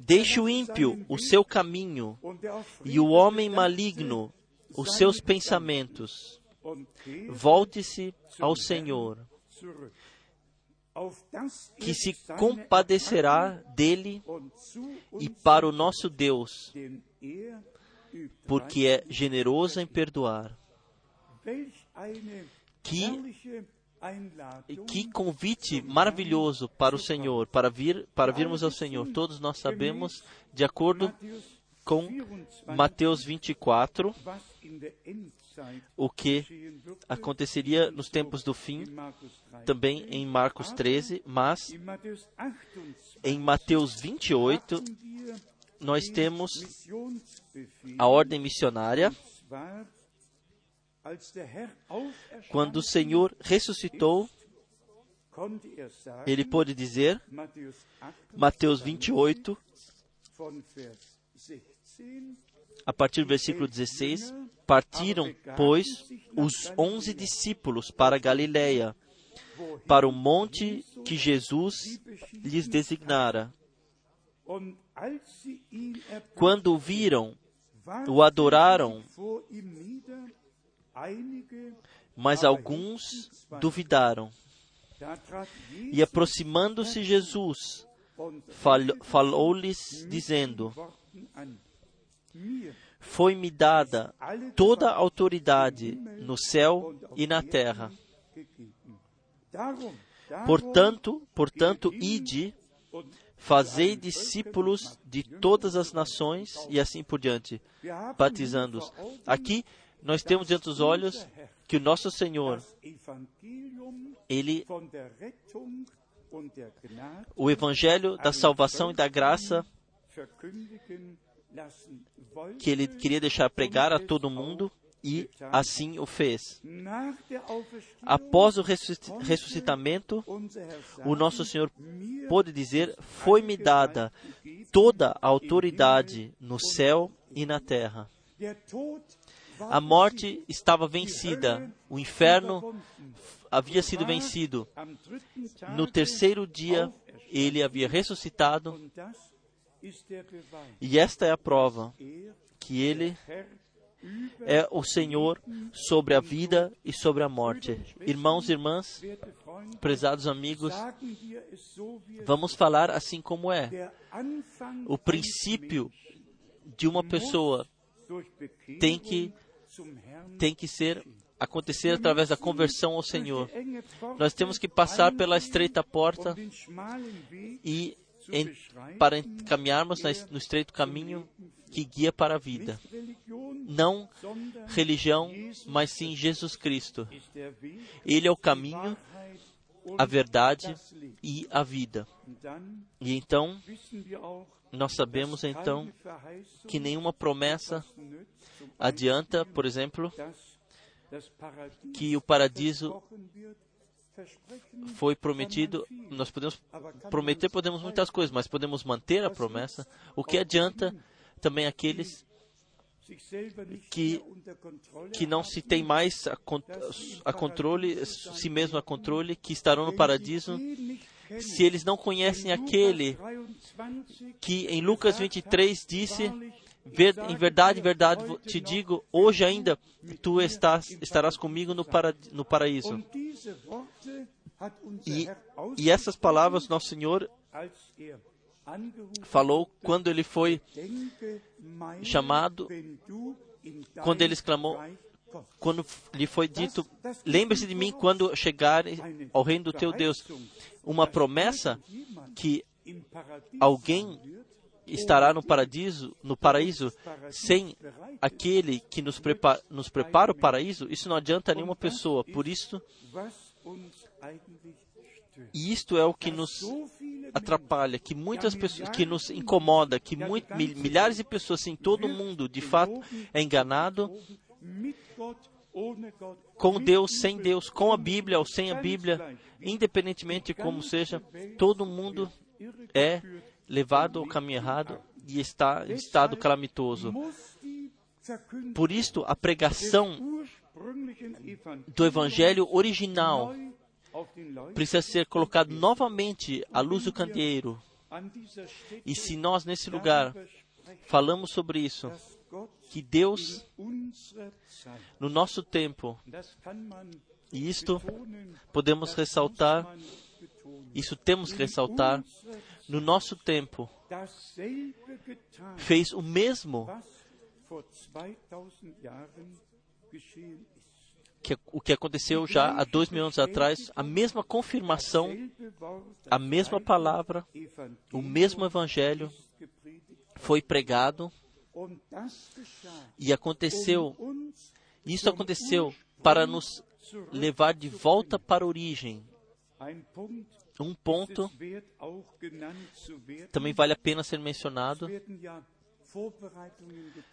Deixe o ímpio o seu caminho e o homem maligno os seus pensamentos. Volte-se ao Senhor, que se compadecerá dele e para o nosso Deus, porque é generoso em perdoar. Que, que convite maravilhoso para o Senhor, para vir, para virmos ao Senhor. Todos nós sabemos, de acordo com 24, Mateus 24, o que aconteceria nos tempos do fim, in Markus 3. também em Marcos 13, mas In Matthäus 28 em Mateus 28 haben wir nós temos a ordem missionária, quando o Senhor ressuscitou, ele pôde dizer, Matthäus 28, Mateus 28, von Vers 16, a partir do versículo 16, partiram, pois, os onze discípulos para Galiléia, para o monte que Jesus lhes designara. Quando o viram, o adoraram, mas alguns duvidaram. E aproximando-se Jesus, falou-lhes, dizendo: Foi-me dada toda a autoridade no céu e na terra. Portanto, portanto, ide, Fazei discípulos de todas as nações e assim por diante, batizando-os. Aqui nós temos diante dos olhos que o nosso Senhor, ele o evangelho da salvação e da graça. Que ele queria deixar pregar a todo mundo e assim o fez. Após o ressusci- ressuscitamento, o nosso Senhor pôde dizer: Foi-me dada toda a autoridade no céu e na terra. A morte estava vencida, o inferno havia sido vencido. No terceiro dia, ele havia ressuscitado, e esta é a prova que ele é o Senhor sobre a vida e sobre a morte. Irmãos e irmãs, prezados amigos, vamos falar assim como é. O princípio de uma pessoa tem que tem que ser acontecer através da conversão ao Senhor. Nós temos que passar pela estreita porta e em, para caminharmos no estreito caminho que guia para a vida. Não religião, mas sim Jesus Cristo. Ele é o caminho, a verdade e a vida. E então, nós sabemos então que nenhuma promessa adianta, por exemplo, que o paradiso foi prometido. Nós podemos prometer, podemos muitas coisas, mas podemos manter a promessa. O que adianta também aqueles que- que não se tem mais a, a controle, si mesmo a controle, que estarão no paradiso, se eles não conhecem aquele que em Lucas 23 disse: "Ver- Em verdade, verdade te digo, hoje ainda tu estás, estarás comigo no, para, no paraíso. E, e essas palavras nosso Senhor er falou quando ele foi, chamado, quando ele exclamou, quando lhe foi dito: Lembre-se de mim quando chegar ao reino do teu Deus. Uma promessa que alguém estará no paraíso, no paraíso, sem aquele que nos, prepa nos prepara o paraíso, isso não adianta a nenhuma pessoa. Por isso, e isto é o que nos atrapalha, que muitas pessoas, que nos incomoda, que mui- mil- milhares de pessoas em todo o mundo, de fato, é enganado com Deus, sem Deus, com a Bíblia ou sem a Bíblia, independentemente de como seja, todo mundo é levado ao caminho errado e está em estado calamitoso. Por isto, a pregação do Evangelho original precisa ser colocado novamente à luz do candeeiro. E se nós, nesse lugar, falamos sobre isso, que Deus, no nosso tempo, e isto podemos ressaltar, isso temos que ressaltar, no nosso tempo, fez o mesmo was vor 2000 Jahren geschehen ist. que o que aconteceu já há dois mil anos atrás, a mesma confirmação, a mesma palavra, o mesmo Evangelho foi pregado e aconteceu. Isso aconteceu para nos levar de volta para a origem. Punkt, Um ponto também vale a pena ser mencionado.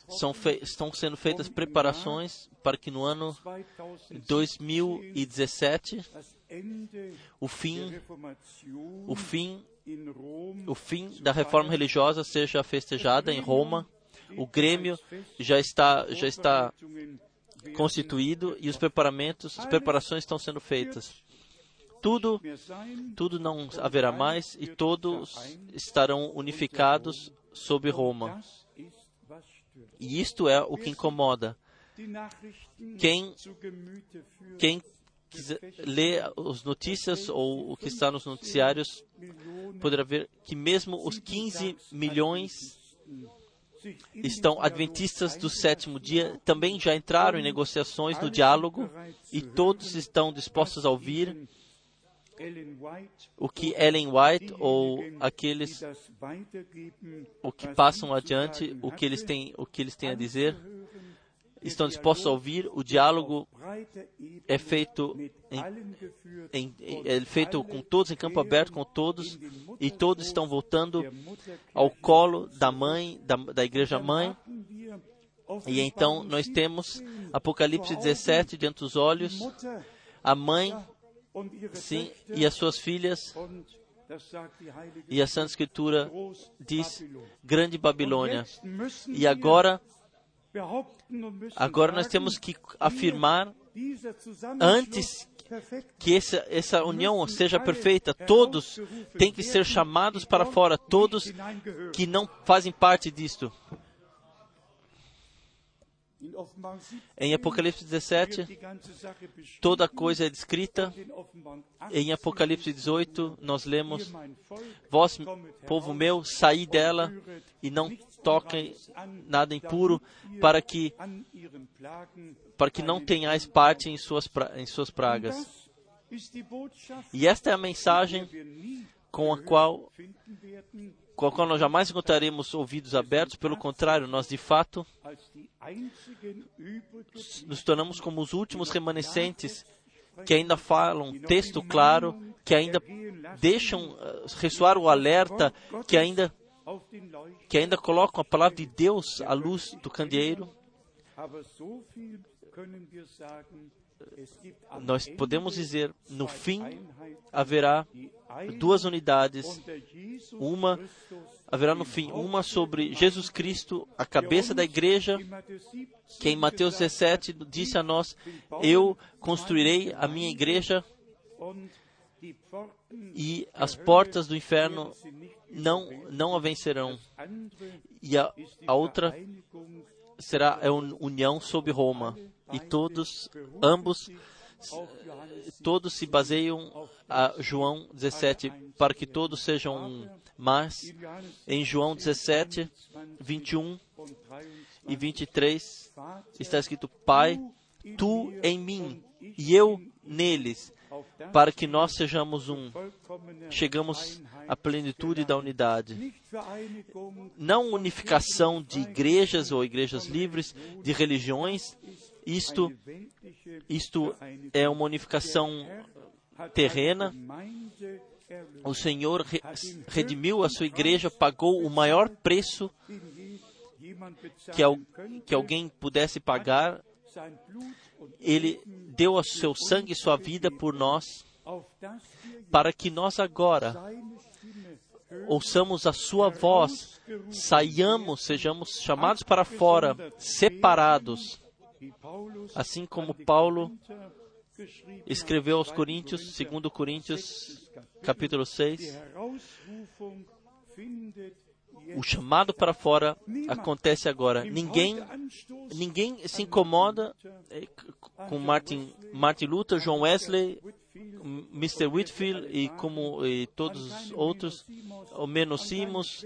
São estão sendo feitas preparações para que no ano 2017 das Ende o fim, o fim, o fim da reforma religiosa seja festejada em Roma. O Grêmio já está já está constituído e os preparamentos, as preparações estão sendo feitas. Tudo tudo não haverá mais e todos estarão unificados sob Roma. E isto é o que incomoda. Quem quem ler as notícias ou o que está nos noticiários poderá ver que mesmo os 15 milhões estão adventistas do sétimo dia também já entraram em negociações no diálogo e todos estão dispostos a ouvir o que Ellen White ou aqueles o que passam adiante, o que eles têm, o que eles têm a dizer, estão dispostos a ouvir. O diálogo é feito em, em- é feito com todos em campo aberto com todos e todos estão voltando ao colo da mãe da, da igreja mãe e então nós temos 17 Apocalipse vor Augen. 17 diante dos olhos, a mãe, sim, e as suas filhas, e a Santa Escritura diz. Grande Babilônia. E agora, agora nós temos que afirmar antes que essa, essa união seja perfeita. Todos têm que ser chamados para fora, todos que não fazem parte disto. In Offenbarung 17 Em Apocalipse wird 17, die ganze Sache beschrieben. toda coisa é descrita. Em 18 Apocalipse 18, nós lemos: Vós, povo meu, saí dela e não toquem nada impuro, para que, para que não tenhais parte em suas, pra- em suas pragas. E esta é a mensagem com a qual, com a qual nós jamais encontraremos ouvidos abertos. Pelo contrário, nós de fato nos tornamos como os últimos remanescentes que ainda falam texto claro, que ainda deixam eh, ressoar o alerta, que ainda, que ainda colocam a palavra de Deus à luz do candeeiro. Nós podemos dizer, no fim haverá duas unidades. Uma haverá no fim uma sobre Jesus Cristo, a cabeça da igreja, in Matthäus 17 que em Mateus 17 disse a nós: Eu construirei a minha igreja e as portas do inferno não, não a vencerão. E a, a outra será a un- união sob Roma. E todos, ambos, todos se baseiam a João 17, para que todos sejam um. Mas em João 17, 21 und 23 e 23 Vater, está escrito: Pai, tu em mim e eu neles, para que nós sejamos um. Chegamos à plenitude da unidade. Não unificação de igrejas ou igrejas livres, de religiões. Isto, isto é uma unificação terrena. O Senhor re- redimiu a sua igreja, pagou o maior preço que, al- que alguém pudesse pagar. Ele deu o seu sangue e sua vida por nós, para que nós agora ouçamos a sua voz, saiamos, sejamos chamados para fora, separados, assim como Paulo escreveu aos hat, 2. Coríntios, 2 Coríntios, capítulo Die 6, Herausrufung findet o chamado para fora acontece agora. Ninguém, ninguém se incomoda eh, com Martin, Martin Luther, John Wesley, Mr. Whitfield e como e todos os outros, ou Menossimos,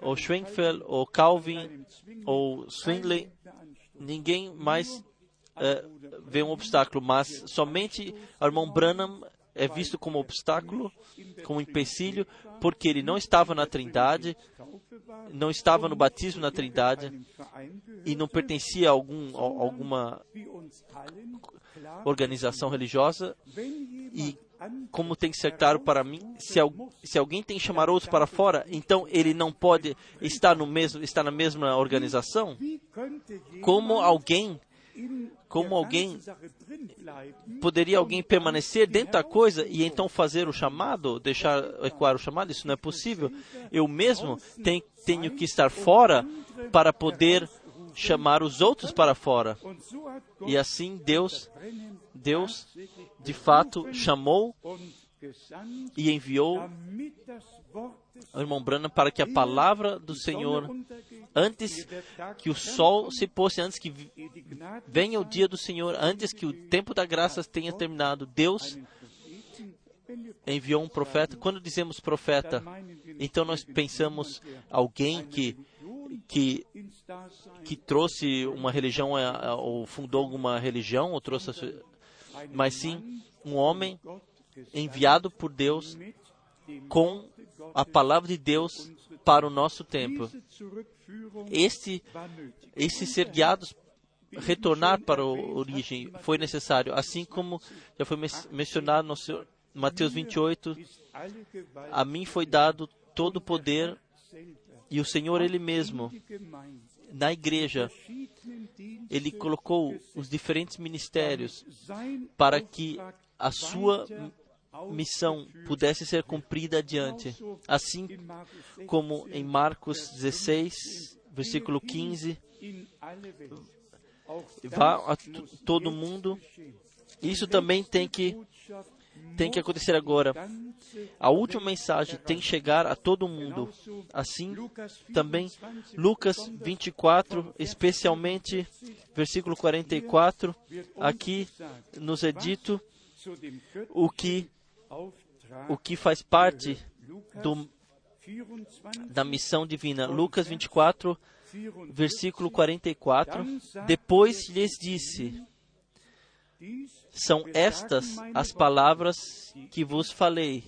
ou Schwenkfeld, ou Calvin, ou Swingley. Ninguém mais eh, vê um obstáculo, mas somente o irmão Branham é visto como obstáculo, como empecilho, porque ele não estava na Trindade, não estava no batismo na Trindade e não pertencia a, algum, a alguma organização religiosa. E como tem que ser claro para mim, se, al, se alguém tem que chamar outros para fora, então ele não pode estar, no mesmo, estar na mesma organização? Como alguém como alguém poderia alguém permanecer dentro da coisa e então fazer o chamado, deixar ecoar o chamado? Isso não é possível. Eu mesmo tenho, tenho que estar fora para poder chamar os outros para fora. E assim Deus, Deus de fato chamou e enviou o irmão Branham para que a palavra do Senhor, antes que o sol se posse, antes que venha o dia do Senhor, antes que o tempo da graça tenha terminado, Deus enviou um profeta. Quando dizemos profeta, então nós pensamos alguém que que que trouxe uma religião ou fundou alguma religião ou trouxe, mas sim um homem enviado por Deus com a palavra de Deus para o nosso tempo. Este, esse ser guiados, retornar para a origem foi necessário, assim como já foi men- mencionado no Mateus 28, a mim foi dado todo o poder e o Senhor Ele mesmo, na igreja, Ele colocou os diferentes ministérios para que a sua missão pudesse ser cumprida adiante. Assim como em Marcos 16, versículo 15, vá a todo mundo. Isso também tem que tem que acontecer agora. A última mensagem tem que chegar a todo mundo. Assim, também Lucas 24, especialmente versículo 44, aqui nos é dito o que o que faz parte do, da missão divina. Lucas 24, versículo 44. Depois lhes disse: São estas as palavras que vos falei,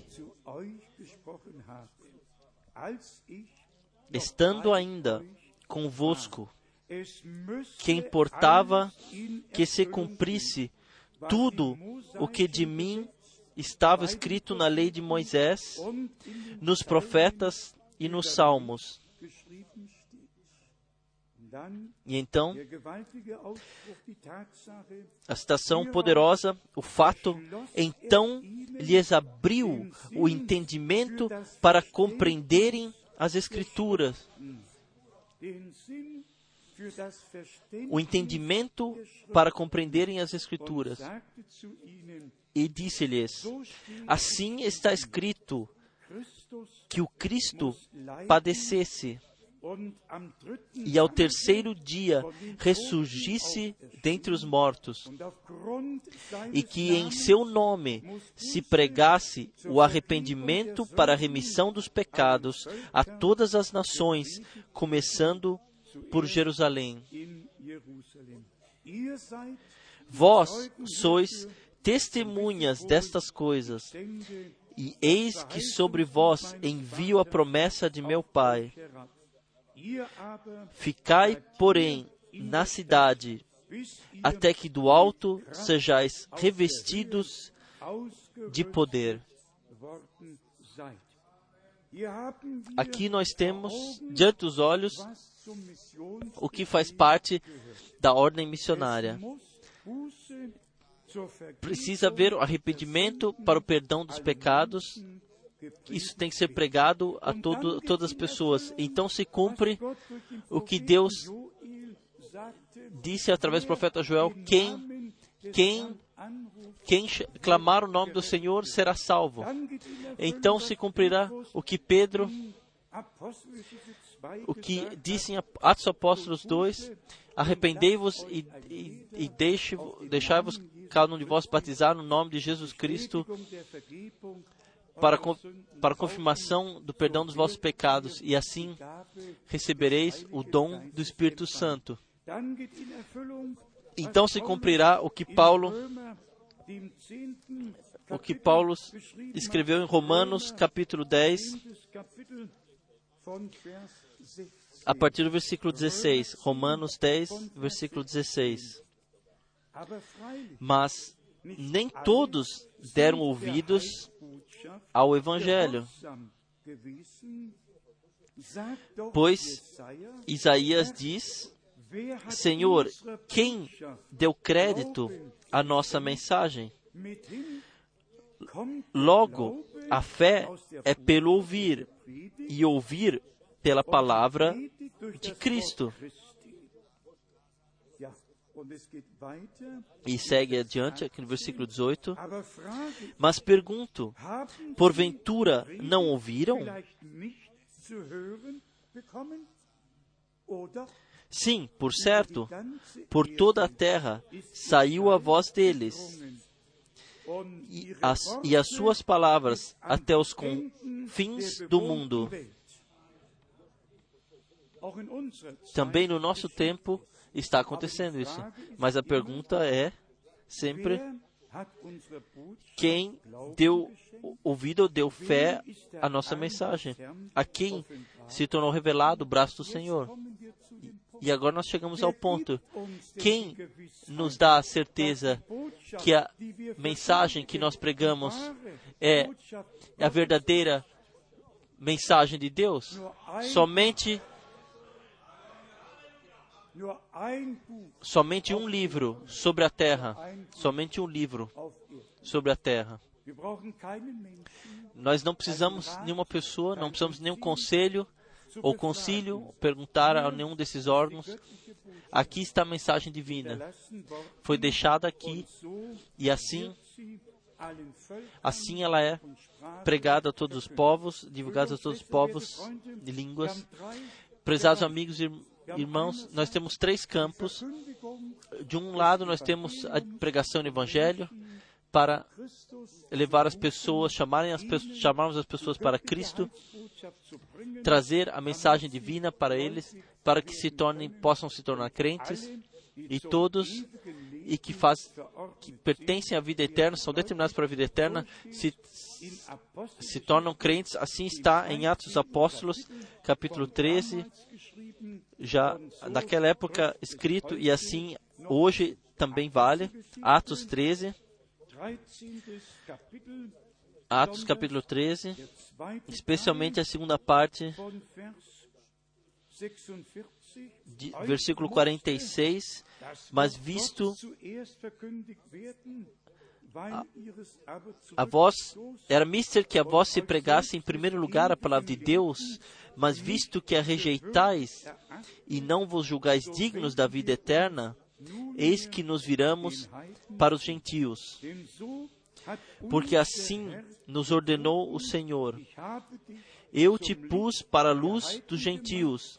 estando ainda convosco, que importava que se cumprisse tudo o que de mim estava escrito na lei de Moisés, nos profetas e nos salmos. E então, a citação poderosa, o fato, então lhes abriu o entendimento para compreenderem as Escrituras. O entendimento para compreenderem as Escrituras. E disse-lhes: Assim está escrito que o Cristo padecesse e ao terceiro dia ressurgisse dentre os mortos, e que em seu nome se pregasse o arrependimento para a remissão dos pecados a todas as nações, começando por Jerusalém. Vós sois testemunhas destas coisas, e eis que sobre vós envio a promessa de meu Pai. Ficai, porém, na cidade, até que do alto sejais revestidos de poder. Aqui nós temos, diante dos olhos, o que faz parte da ordem missionária. Precisa haver arrependimento para o perdão dos pecados. Isso tem que ser pregado a todo, todas as pessoas. Então se cumpre o que Deus disse através do profeta Joel: quem, quem, quem clamar o nome do Senhor será salvo. Então se cumprirá o que Pedro, o que disse em Atos Apóstolos 2: Arrependei-vos e, e, e deixai-vos cada um de vós batizar no nome de Jesus Cristo para, para confirmação do perdão dos vossos pecados, e assim recebereis o dom do Espírito Santo. Então se cumprirá o que Paulo o que Paulo escreveu em Romanos capítulo 10, a partir do versículo 16. Romanos 10, versículo 16. Mas nem todos deram ouvidos ao Evangelho, pois Isaías diz: Senhor, quem deu crédito à nossa mensagem? Logo, a fé é pelo ouvir, e ouvir pela palavra de Cristo. E segue adiante aqui no versículo 18. Mas pergunto: porventura não ouviram? Sim, por certo, por toda a terra saiu a voz deles, e as, e as suas palavras até os confins do mundo. Também no nosso tempo está acontecendo isso. Mas a pergunta é sempre: quem deu ouvido, deu fé à nossa mensagem, a quem se tornou revelado o braço do Senhor. E agora nós chegamos ao ponto. Quem nos dá a certeza que a mensagem que nós pregamos é a verdadeira mensagem de Deus? Somente, somente um livro sobre a terra. Somente um livro sobre a terra. Nós não precisamos de nenhuma pessoa, não precisamos de nenhum conselho ou concílio perguntar a nenhum desses órgãos. Aqui está a mensagem divina. Foi deixada aqui e assim, assim ela é pregada a todos os povos, divulgada a todos os povos de línguas. Prezados amigos e irmãos, nós temos três campos. De um lado, nós temos a pregação do Evangelho para levar as pessoas, chamarem as pessoas, chamarmos as pessoas para Cristo, trazer a mensagem divina para eles, para que se tornem, possam se tornar crentes e todos e que faz, que pertencem à vida eterna, são determinados para a vida eterna, se, se tornam crentes. Assim está em Atos dos Apóstolos, capítulo 13, geschrieben, já naquela época escrito, e assim hoje também vale. Atos 13, 13. Kapitel, Atos capítulo 13, der zweite especialmente a segunda parte, von Vers 46, de, versículo 46. das Mas visto Aber a vós, era mister que a vós se pregasse em primeiro lugar a palavra de Deus, mas visto que a rejeitais e não vos julgais dignos da vida eterna, eis que nos viramos para os gentios. Porque assim nos ordenou o Senhor: Eu te pus para a luz dos gentios,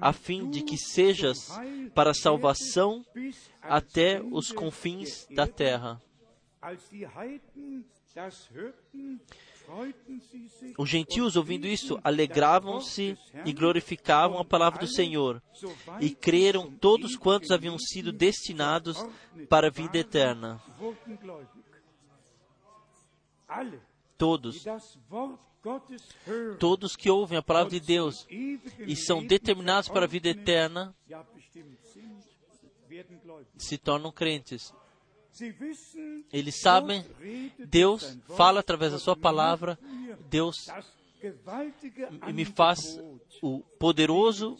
a fim de que sejas para a salvação até os confins da terra. Os gentios, ouvindo isso, alegravam-se e glorificavam a palavra do Senhor, e creram todos quantos haviam sido destinados para a vida eterna. Todos, todos que ouvem a palavra de Deus e são determinados para a vida eterna, se tornam crentes. Eles sabem, Deus fala através da sua palavra, mir Deus me faz o poderoso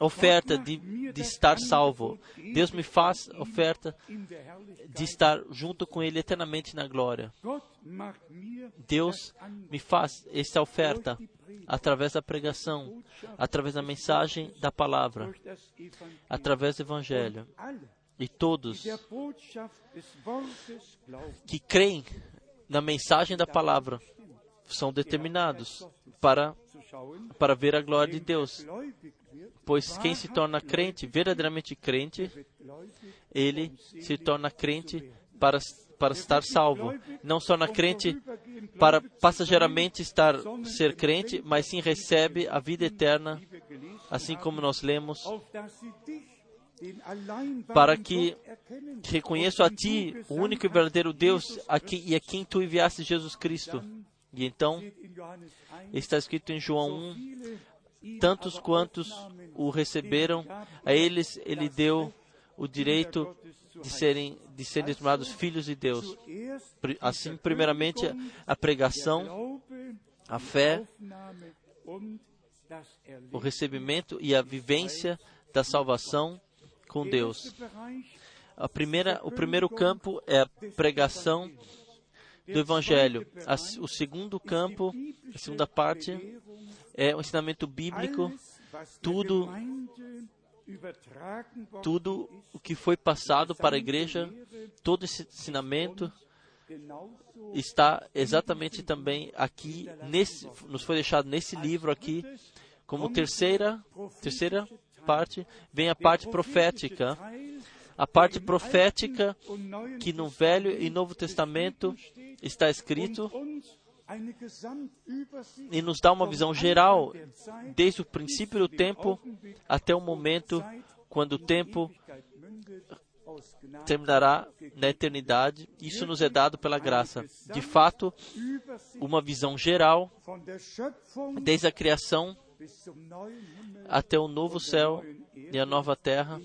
oferta de, de estar salvo. Deus me faz oferta de estar junto com Ele eternamente na glória. Deus me faz esta oferta através da pregação, através da mensagem da palavra, através do Evangelho. E todos que creem na mensagem da palavra são determinados para, para ver a glória de Deus. Pois quem se torna crente, verdadeiramente crente, ele se torna crente para, para estar salvo. Não só na crente para passageiramente estar ser crente, mas sim recebe a vida eterna, assim como nós lemos, para que reconheço a ti, o único e verdadeiro Deus, a quem, e a quem tu enviaste Jesus Cristo. E então, steht in Johannes 1, está escrito em João so 1, viele ihn tantos quantos o receberam, a eles ele deu o direito de serem, de serem determinados filhos de Deus. Assim, primeiramente, a pregação, a fé, o recebimento e a vivência da salvação com Deus. A primeira, o primeiro campo é a pregação do Evangelho. O segundo campo, a segunda parte, é o ensinamento bíblico, tudo- tudo o que foi passado para a igreja, todo esse ensinamento está exatamente também aqui, nesse, nos foi deixado nesse livro aqui, como terceira, terceira parte, vem a parte profética. A parte profética que no Velho e Novo Testamento está escrito e nos dá uma visão geral desde o princípio do tempo até o momento quando o tempo terminará na eternidade, isso nos é dado pela graça. De fato, uma visão geral, desde a criação até o novo céu e a nova terra,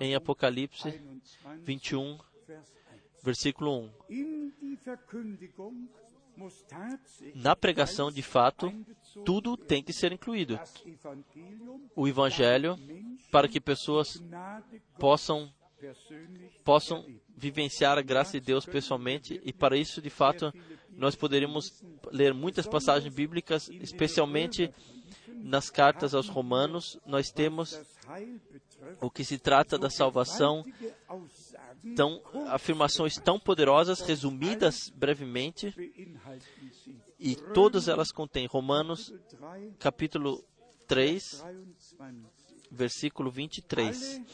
em Apocalipse 21, 21, Vers 1. versículo 1. In die Verkündigung muss tatsächlich Na pregação, de fato, tudo tem que ser incluído. O Evangelho, para que pessoas possam, possam vivenciar a graça de Deus pessoalmente, e para isso, de fato, nós poderíamos ler muitas passagens bíblicas, especialmente nas cartas aos Romanos. Nós temos o que se trata da salvação, então, afirmações tão poderosas, resumidas brevemente, e todas elas contêm Romanos, 3, capítulo 3, 23. versículo 23. Alle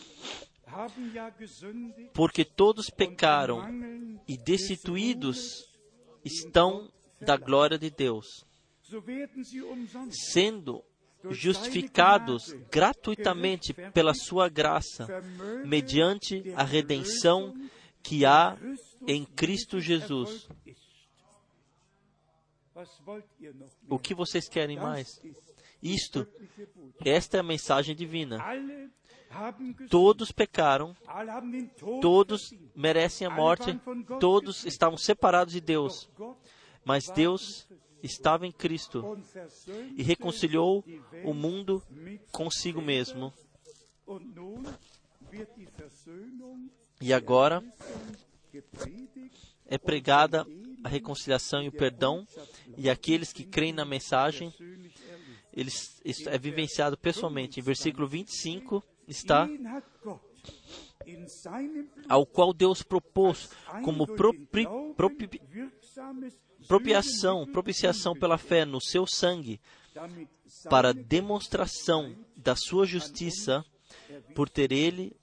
haben ja gesündigt Porque todos pecaram e des destituídos estão da glória de Deus, sendo justificados gratuitamente pela sua graça, vermögen mediante der a redenção que há em Cristo Jesus. O que vocês querem mais? ist Isto, esta é a mensagem divina. Todos pecaram, todos merecem a morte, todos estavam separados de Deus, mas Deus estava em Cristo e reconciliou o mundo consigo mesmo. E agora é pregada a reconciliação e o perdão, e aqueles que creem na mensagem, eles, isso é vivenciado pessoalmente. Em versículo 25 está ao qual Deus propôs como durch propi, den Glauben propi, wirksames propiação, Sühnemittel propiciação pela fé no seu sangue, para demonstração da sua justiça, por ter ele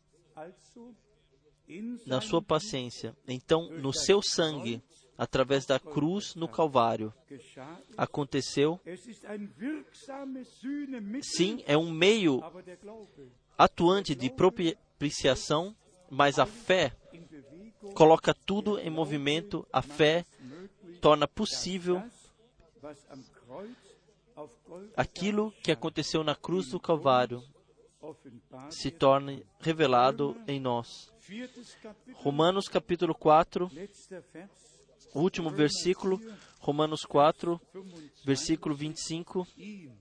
na sua paciência. Então, no seu sangue, através da cruz no Calvário, aconteceu. Sim, é um meio atuante de propiciação, mas a fé coloca tudo em movimento. A fé torna possível aquilo que aconteceu na cruz do Calvário se torne revelado em nós. Romanos capítulo 4, letzter Vers, o último versículo, Romanos 4, 25. versículo 25, Ihm,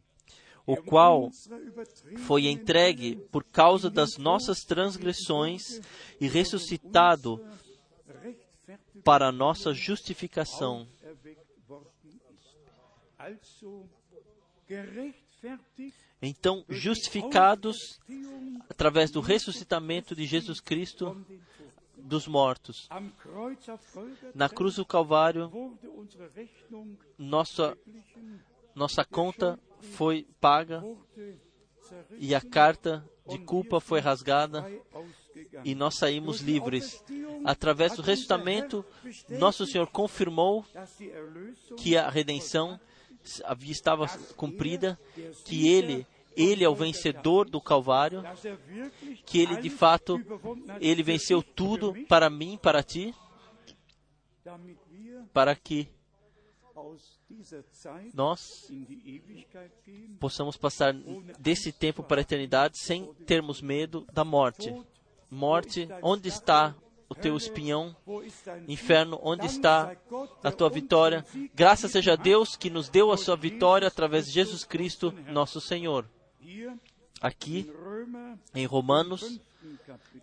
o qual foi entregue por causa das nossas transgressões e ressuscitado para nossa justificação. Então, justificados através do ressuscitamento de Jesus Cristo dos mortos. Na cruz do Calvário, nossa, nossa conta foi paga e a carta de culpa foi rasgada e nós saímos livres. Através do ressuscitamento, nosso Senhor confirmou que a redenção estava cumprida, que ele ele é o vencedor do Calvário, que ele de fato ele venceu tudo para mim, para ti, para que nós possamos passar desse tempo para a eternidade sem termos medo da morte. Morte, onde está o teu espinhão? Inferno, onde está a tua vitória? Graças seja a Deus que nos deu a sua vitória através de Jesus Cristo, nosso Senhor. Aqui em Romanos,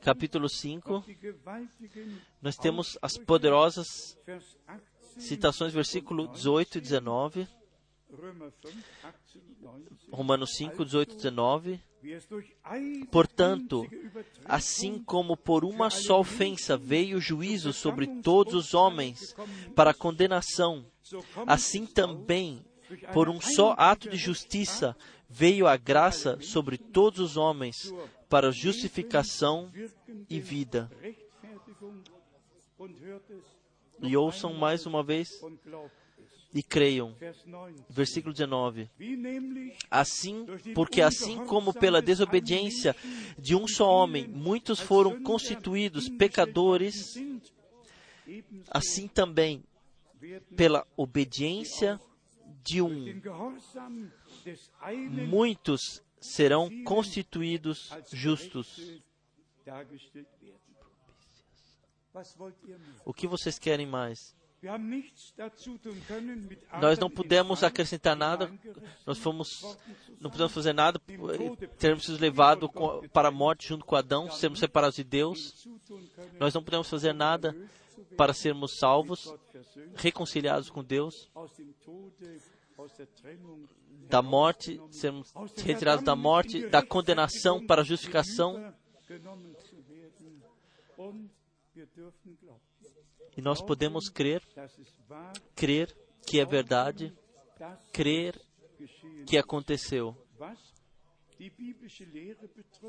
capítulo 5, die gewaltigen nós temos as poderosas Vers 18, citações, versículo 18 e 19. Römer 5, 18, 19, Romanos 5, 18 e 19. wie es durch eine Portanto, Assim como por uma só ofensa veio o juízo sobre todos os homens para condenação, assim também por um só ato de justiça veio a graça sobre todos os homens para justificação e vida. E ouçam mais uma vez e creiam. Vers 9. Versículo 19. Wie nämlich Assim, porque assim como pela desobediência de um só homem muitos foram constituídos pecadores, assim também pela obediência de um, muitos serão constituídos justos. O que vocês querem mais? Nós não pudemos acrescentar nada, nós fomos, não pudemos fazer nada, eh, termos sido levados para a morte junto com Adão, sermos separados de Deus. Nós não podemos fazer nada para sermos salvos, reconciliados com Deus, da morte, sermos retirados da morte, da condenação para a justificação, e nós podemos crer, crer que é verdade, crer que aconteceu.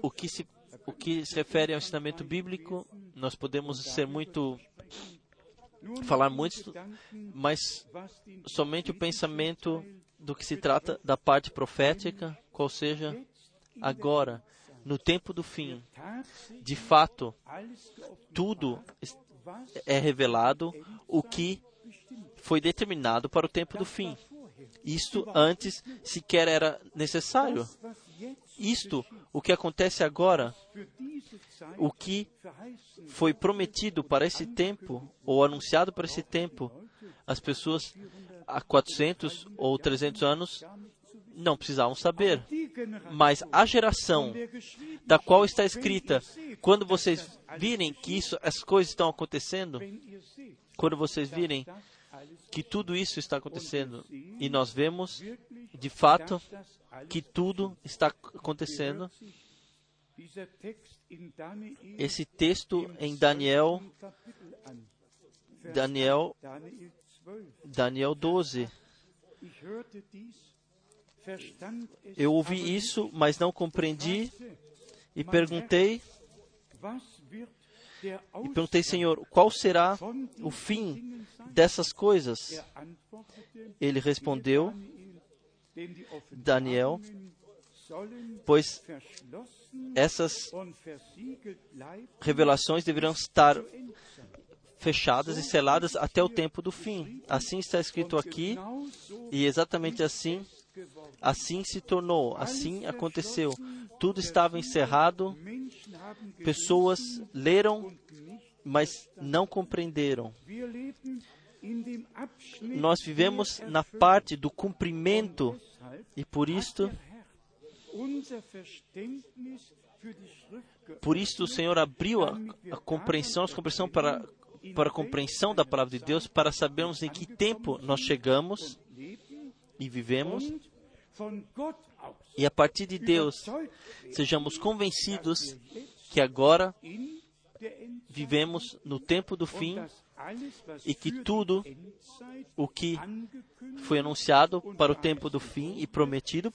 O que se, o que se refere ao ensinamento bíblico, nós podemos ser muito, falar muito, mas somente o pensamento do que se trata da parte profética, qual seja agora, no tempo do fim, de fato, tudo é revelado o que foi determinado para o tempo do fim. Isto antes sequer era necessário. Isto, o que acontece agora, o que foi prometido para esse tempo, ou anunciado para esse tempo, as pessoas há 400 ou 300 anos não precisavam saber. Mas a geração da qual está escrita, quando vocês virem que isso, as coisas estão acontecendo, quando vocês virem que tudo isso está acontecendo, e nós vemos de fato que tudo está acontecendo, esse texto em Daniel, Daniel, Daniel 12. Eu ouvi isso, mas não compreendi e perguntei e perguntei, Senhor, qual será o fim dessas coisas? Ele respondeu, Daniel, pois essas revelações deverão estar fechadas e seladas até o tempo do fim. Assim está escrito aqui, e exatamente assim. Assim se tornou, assim aconteceu. Tudo estava encerrado, pessoas leram, mas não compreenderam. Nós vivemos na parte do cumprimento. E por isto, por isto o Senhor abriu a, a compreensão, a compreensão para para a compreensão da palavra de Deus, para sabermos em que tempo nós chegamos e vivemos e a partir de Deus sejamos convencidos que agora vivemos no tempo do fim e que tudo o que foi anunciado para o tempo do fim e prometido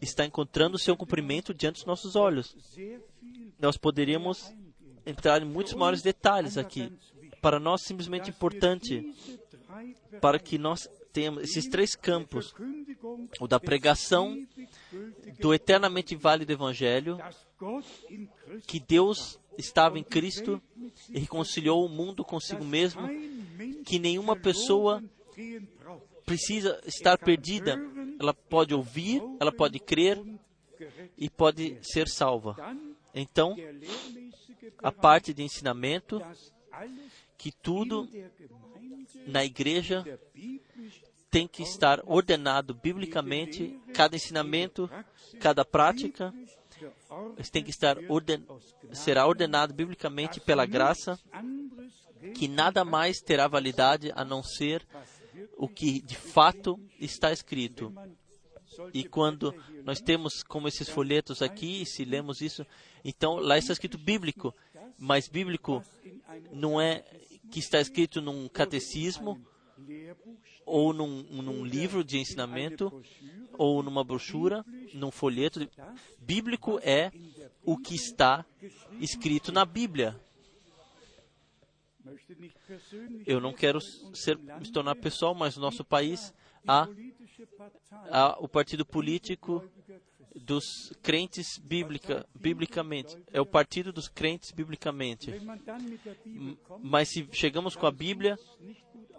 está encontrando seu cumprimento diante dos nossos olhos. Nós poderíamos entrar em muitos maiores detalhes aqui. Para nós, simplesmente importante, para que nós tenhamos esses três campos: o da pregação, do eternamente válido Evangelho, que Deus estava em Cristo e reconciliou o mundo consigo mesmo, que nenhuma pessoa precisa estar perdida. Ela pode ouvir, ela pode crer e pode ser salva. Então, a parte de ensinamento, que tudo na igreja tem que estar ordenado biblicamente, cada ensinamento, cada prática tem que estar orden, será ordenado biblicamente pela graça, que nada mais terá validade a não ser o que de fato está escrito. E quando nós temos como esses folhetos aqui, se lemos isso, então lá está escrito bíblico, mas bíblico não é que está escrito num catecismo ou num, num livro de ensinamento ou numa brochura, num folheto. Bíblico é o que está escrito na Bíblia. Eu não quero ser, me tornar pessoal, mas no nosso país há, há o partido político dos crentes biblica, biblicamente. É o partido dos crentes biblicamente. Mas se chegamos com a Bíblia,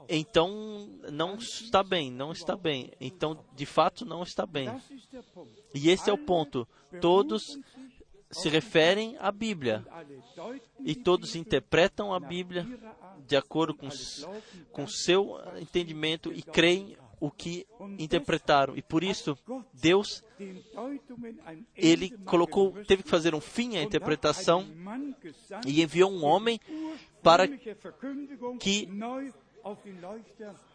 então não está bem, não está bem. Então, de fato, não está bem. E esse é o ponto. Todos se referem à Bíblia e todos interpretam a Bíblia de acordo com, com seu entendimento e creem o que interpretaram. E por isso, Deus, ele colocou, teve que fazer um fim à interpretação e enviou um homem para que-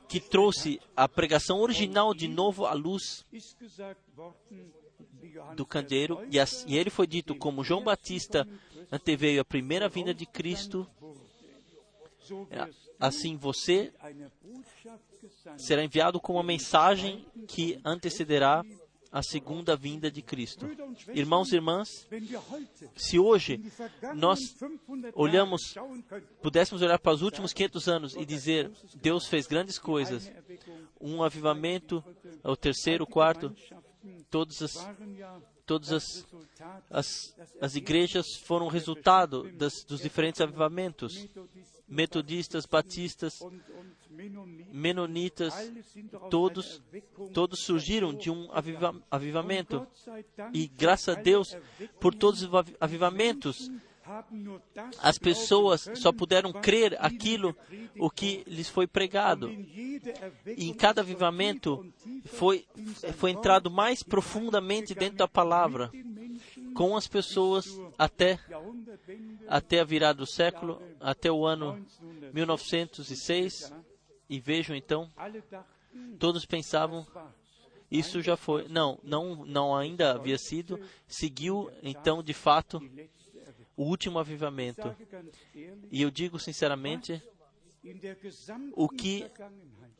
que trouxe a pregação original de novo à luz do candeeiro. E, as- e ele foi dito como João Batista anteveio a primeira vinda de Cristo. Assim você será enviado com uma mensagem que antecederá a segunda vinda de Cristo. Irmãos e irmãs, se hoje nós 500 olhamos- pudéssemos olhar para os últimos 500 anos e dizer: Deus fez grandes coisas, um avivamento, o terceiro, o quarto, todas as, todas das as, as, as igrejas foram resultado das, dos diferentes avivamentos. Metodistas, batistas, menonitas, todos, todos surgiram de um avivamento. E graças a Deus por todos os avi- avivamentos, as pessoas só puderam crer aquilo o que lhes foi pregado. E em cada avivamento foi, foi entrado mais profundamente dentro da palavra, com as pessoas até, até a virada do século, até o ano 1900. 1906. E vejam então, todos pensavam, isso já foi. Não, não, não ainda havia sido. Seguiu então, de fato, o último avivamento. E eu digo sinceramente, o que-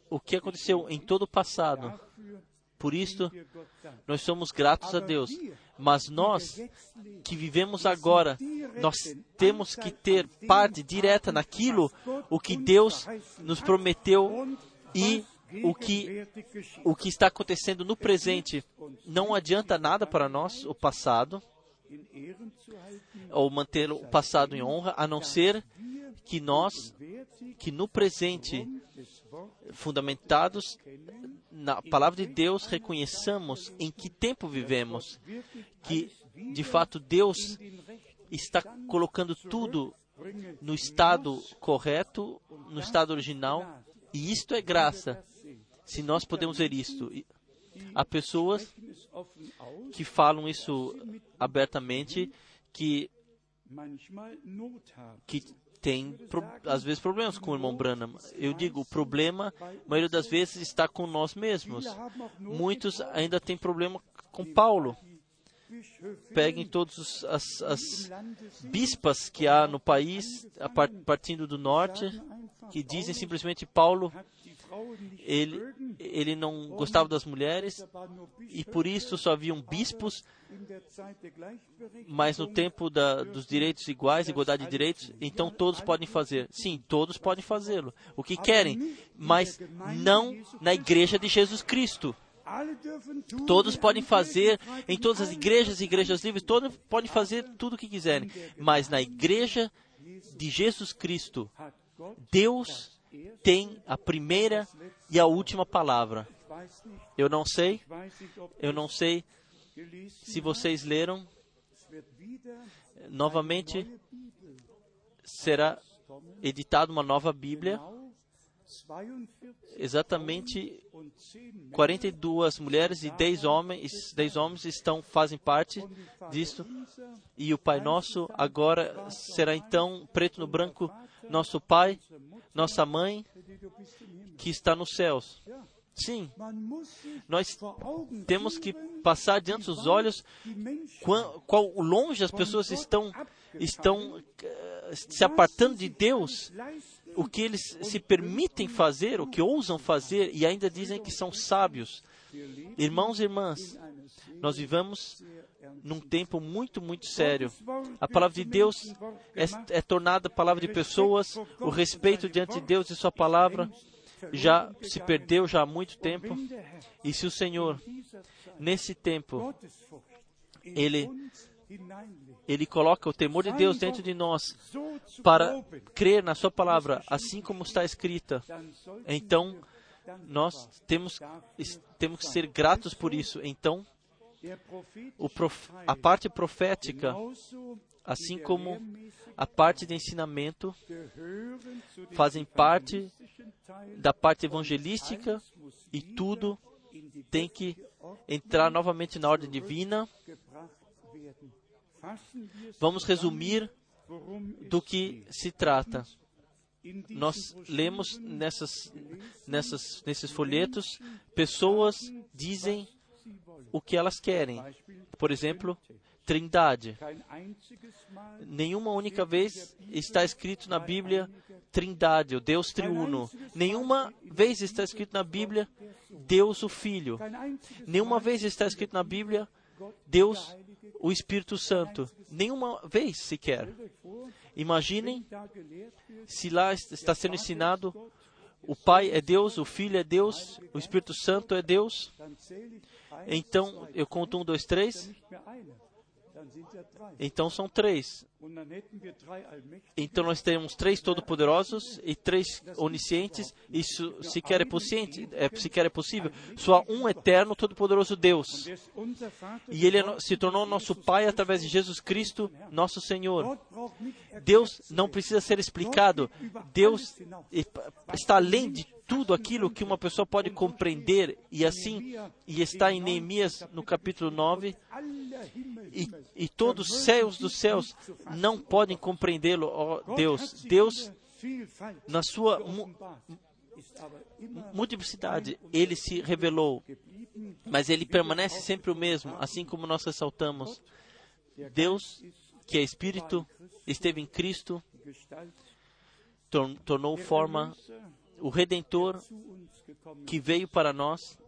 o que aconteceu em todo o passado. Por isso, nós somos gratos a Deus. Mas nós que vivemos agora, nós temos que ter parte direta naquilo o que Deus nos prometeu e o que o que está acontecendo no presente. Não adianta nada para nós o passado ou manter o passado em honra, a não ser que nós que no presente fundamentados na palavra de Deus reconheçamos em que tempo vivemos, que de fato Deus está colocando tudo no estado correto, no estado original, e isto é graça. Se nós podemos ver isto, há pessoas que falam isso abertamente, que que tem às vezes problemas com o irmão Branham. Eu digo, o problema, a maioria das vezes está com nós mesmos. Muitos ainda têm problema com Paulo. Peguem todas as, as bispas que há no país, partindo do norte, que dizem simplesmente Paulo, ele, ele não gostava das mulheres e por isso só haviam bispos, mas no tempo da, dos direitos iguais, igualdade de direitos, então todos podem fazer. Sim, todos podem fazê-lo. O que querem, mas não na igreja de Jesus Cristo. Todos podem fazer em todas as igrejas, igrejas livres, todos podem fazer tudo o que quiserem. Mas na igreja de Jesus Cristo, Deus tem a primeira e a última palavra. Eu não sei, eu não sei se vocês leram, novamente será editada uma nova Bíblia, genau 42 exatamente und 10 Männer 42 mulheres e 10 homens, 10 homens estão fazem parte disto. E o Pai Nosso agora será então preto no branco, nosso Pai, nossa Mãe, que está nos céus. Sim, nós temos que passar diante dos olhos quão, longe as pessoas estão, estão eh, se apartando de Deus, o que eles se permitem fazer, o que ousam fazer e ainda dizem que são sábios. Irmãos e irmãs, nós vivemos num tempo muito, muito sério. A palavra de Deus é, é tornada palavra de pessoas, o respeito diante de Deus e Sua palavra, já se perdeu já há muito tempo. E se o Senhor, nesse tempo, Ele- Ele coloca o temor de Deus dentro de nós para crer na Sua palavra, assim como está escrita, então nós temos, temos que ser gratos por isso. Então, prof, a parte profética, assim como a parte de ensinamento, fazem parte da parte evangelística e tudo tem que entrar novamente na ordem divina. Vamos resumir do que se trata. Nós lemos nessas, nessas, nesses folhetos, pessoas dizem. O que elas querem. Por exemplo. Trindade. Nenhuma única vez está escrito na Bíblia Trindade, o Deus triuno. Nenhuma vez está escrito na Bíblia Deus o Filho. Nenhuma vez está escrito na Bíblia Deus o Espírito Santo. Nenhuma vez sequer. Imaginem se lá está sendo ensinado o Pai é Deus, o Filho é Deus, o Espírito Santo é Deus. Então eu conto um, dois, três. Então são três. Então nós temos três todo-poderosos e três oniscientes. Isso sequer é, possível, é, sequer é possível. Só um eterno, todo-poderoso Deus. Vater E ele é se tornou nosso Pai através de Jesus Cristo, nosso Senhor. Deus não precisa ser explicado. Deus está além de tudo aquilo que uma pessoa pode compreender. E assim, e está em Neemias no capítulo 9. Aller Himmel, E, e todos os céus dos céus não podem compreendê-lo, ó Deus. Deus, na sua multiplicidade, ele se revelou, mas ele permanece sempre o mesmo, assim como nós ressaltamos. Deus, que é Espírito, esteve em Cristo, tornou forma o Redentor que veio para nós,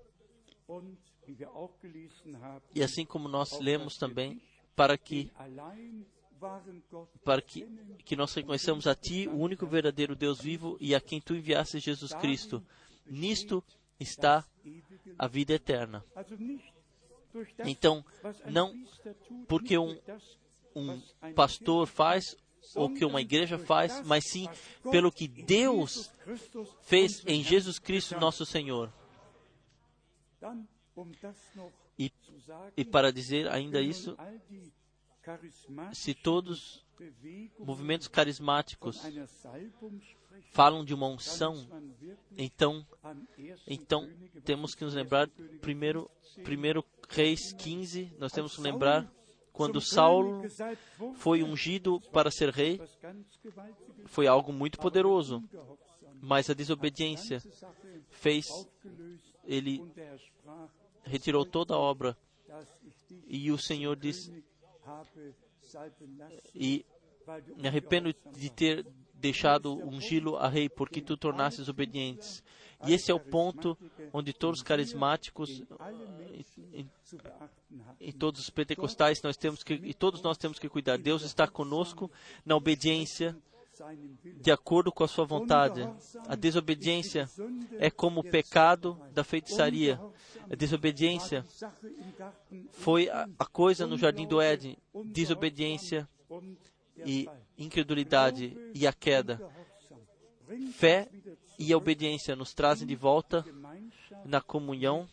e assim como nós lemos também, para que para que, que nós reconheçamos a Ti, o único verdadeiro Deus vivo, e a quem Tu enviaste Jesus Cristo. Nisto está a vida eterna. Então, não porque um, um pastor faz ou que uma igreja faz, mas sim pelo que Deus fez em Jesus Cristo, nosso Senhor. E, e para dizer ainda isso, se todos movimentos carismáticos falam de uma unção, então, an 1. então temos que nos lembrar, 1. Könige primeiro, 15, primeiro Reis 15, nós temos que lembrar quando Saulo foi ungido para ser rei, foi algo muito poderoso, mas a desobediência fez ele sprach, retirou toda a obra. e o Senhor disse e me arrependo de ter deixado ungí-lo a rei porque tu tornasses obedientes. E esse é o ponto onde todos os carismáticos em todos os pentecostais nós temos que e todos nós temos que cuidar. Deus está conosco na obediência de acordo com a sua vontade. A desobediência é como o pecado da feitiçaria. A desobediência foi a, a coisa no jardim do Éden. Desobediência e incredulidade e a queda. Fé e a obediência nos trazem de volta na comunhão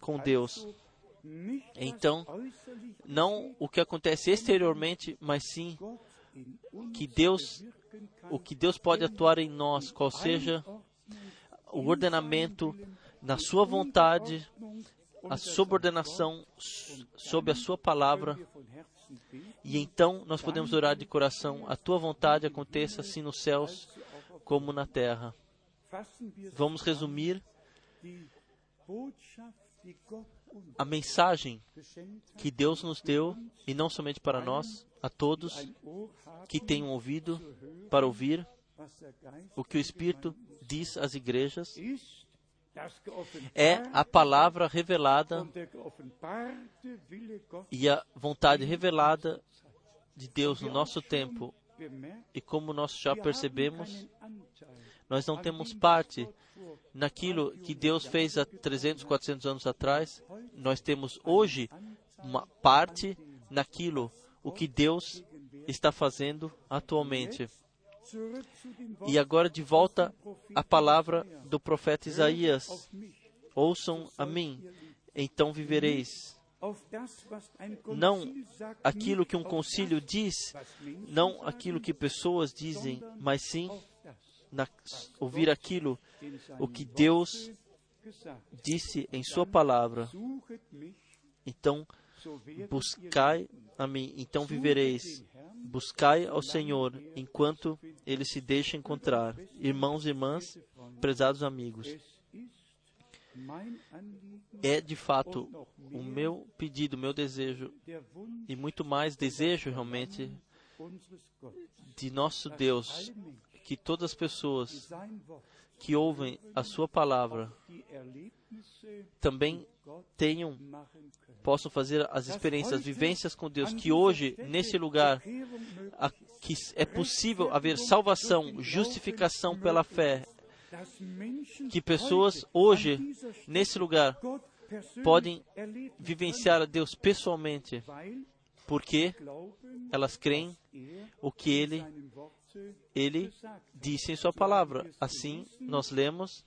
com Deus. Então, não o que acontece exteriormente, mas sim que Deus, o que Deus pode atuar em nós, qual seja o ordenamento na sua vontade, a subordinação sob a sua palavra, e então nós podemos orar de coração, a tua vontade aconteça assim nos céus como na terra. Vamos resumir a mensagem que Deus nos deu, e não somente para nós, a todos que um ouvido para ouvir o que o Espírito diz às igrejas. É a palavra revelada e a vontade revelada de Deus no nosso tempo. E como nós já percebemos, Nós não temos parte naquilo que Deus fez há 300, 400 anos atrás. Nós temos hoje uma parte naquilo o que Deus está fazendo atualmente. E agora de volta à palavra do profeta Isaías. Ouçam a mim, então vivereis. Não aquilo que um concílio diz, não aquilo que pessoas dizem, mas sim na, ouvir aquilo o que Deus disse em Sua palavra. Então, buscai a mim, então vivereis. Buscai ao Senhor enquanto Ele se deixa encontrar. Irmãos e irmãs, prezados amigos, é de fato o meu pedido, o meu desejo, e muito mais desejo realmente de nosso Deus, que todas as pessoas que ouvem a Sua palavra também tenham, possam fazer as experiências, as vivências com Deus, que hoje, nesse lugar, a, que é possível haver salvação, justificação pela fé, que pessoas hoje, nesse lugar, podem vivenciar a Deus pessoalmente, porque elas creem o que Ele, Ele disse em Sua palavra. Assim, nós lemos,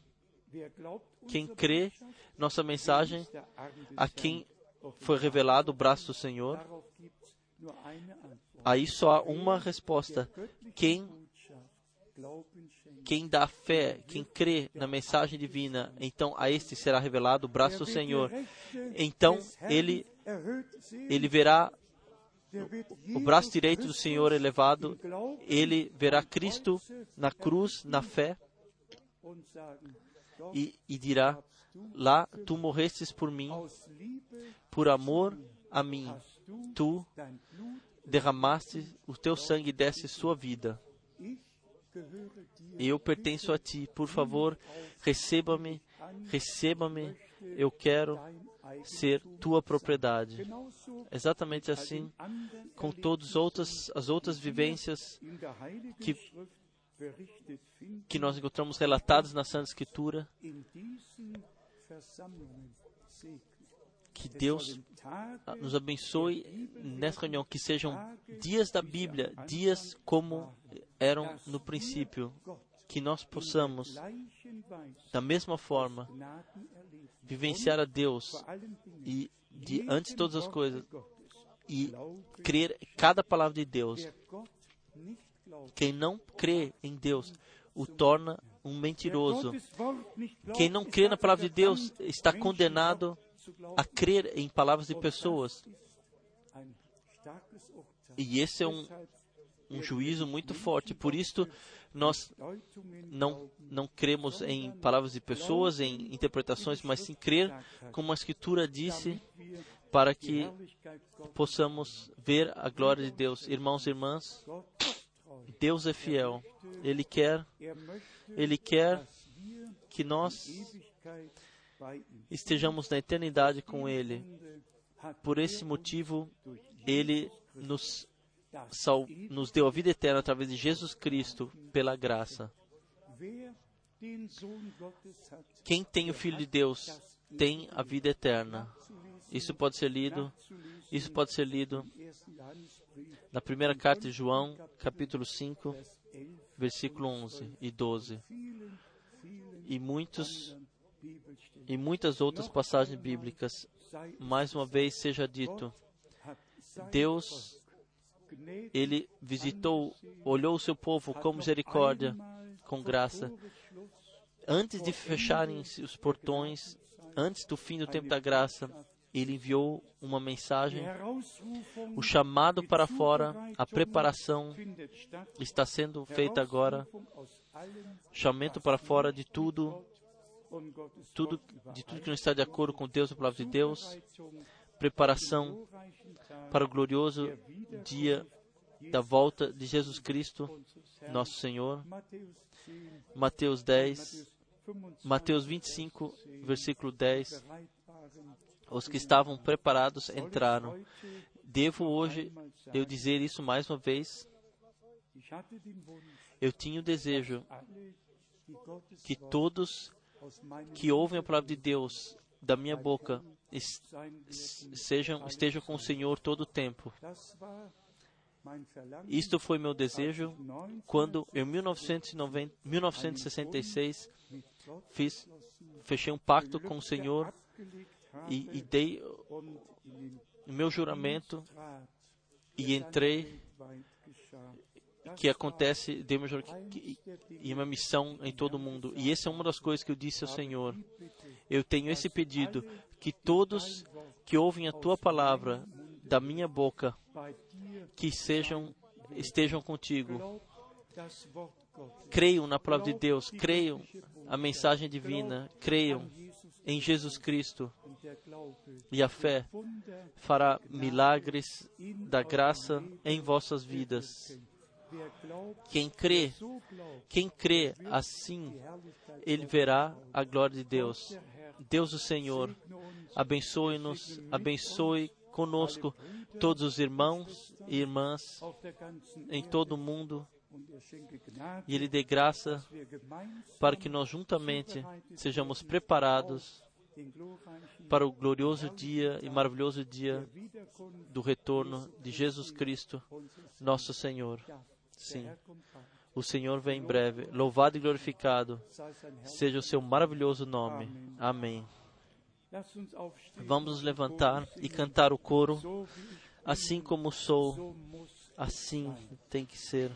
quem crê nossa mensagem, a quem foi revelado o braço do Senhor, aí só há uma resposta. Quem quem dá fé, quem crê na mensagem divina, então a este será revelado o braço do Senhor. Então ele ele verá o braço direito do Senhor elevado, ele verá Cristo na cruz, na fé, e, e dirá: Lá tu morrestes por mim, por amor a mim, tu derramaste o teu sangue e desse sua vida. Eu pertenço a ti, por favor, receba-me, receba-me, eu quero ser tua propriedade. Exatamente assim, com todas as outras, as outras vivências que, que nós encontramos relatadas na Santa Escritura, que Deus nos abençoe nessa reunião, que sejam dias da Bíblia, dias como eram no princípio, que nós possamos, da mesma forma, vivenciar a Deus e de antes de todas as coisas e crer cada palavra de Deus. Quem não crê em Deus o torna um mentiroso. Quem não crê na palavra de Deus está condenado a crer em palavras de pessoas. E esse é um, um juízo muito forte. Por isso, nós não, não cremos em palavras de pessoas, em interpretações, mas sim crer como a Escritura disse, para que possamos ver a glória de Deus. Irmãos e irmãs, Deus é fiel. Ele quer, Ele quer que nós estejamos na eternidade com Ele. Por esse motivo, Ele nos, sal, nos deu a vida eterna através de Jesus Cristo, pela graça. Quem tem o Filho de Deus tem a vida eterna. Isso pode ser lido, isso pode ser lido na primeira carta de João, capítulo 5, versículo 11 e 12. E muitos e muitas outras passagens bíblicas. Mais uma vez seja dito, Deus ele visitou, olhou o seu povo com misericórdia, com graça. Antes de fecharem os portões, antes do fim do tempo da graça, ele enviou uma mensagem. O chamado para fora, a preparação está sendo feita agora. Chamamento para fora de tudo, tudo de tudo que não está de acordo com Deus, a palavra de Deus. Preparação para o glorioso dia da volta de Jesus Cristo, nosso Senhor. Mateus 10, Mateus 25, versículo 10. Os que estavam preparados entraram. Devo hoje eu dizer isso mais uma vez? Eu tinha o desejo que todos que ouvem a palavra de Deus da minha boca sejam, estejam com o Senhor todo o tempo. Isto foi meu desejo quando, em 1990, 1966, fiz, fechei um pacto com o Senhor e, e dei o meu juramento e entrei que acontece dei o meu juramento, que- e uma missão em todo o mundo. E essa é uma das coisas que eu disse ao Senhor. Eu tenho esse pedido que todos que ouvem a tua palavra da minha boca que sejam estejam contigo. Creiam na palavra de Deus, creiam a mensagem divina, creiam em Jesus Cristo. E a fé fará milagres da graça em vossas vidas. Quem crê, quem crê assim, ele verá a glória de Deus. Deus o Senhor, abençoe-nos, abençoe conosco todos os irmãos e irmãs em todo o mundo e Ele dê graça para que nós juntamente sejamos preparados para o glorioso dia e maravilhoso dia do retorno de Jesus Cristo, nosso Senhor. Sim, o Senhor vem em breve. Louvado e glorificado seja o seu maravilhoso nome. Amém. Vamos nos levantar e cantar o coro. Assim como sou, assim tem que ser.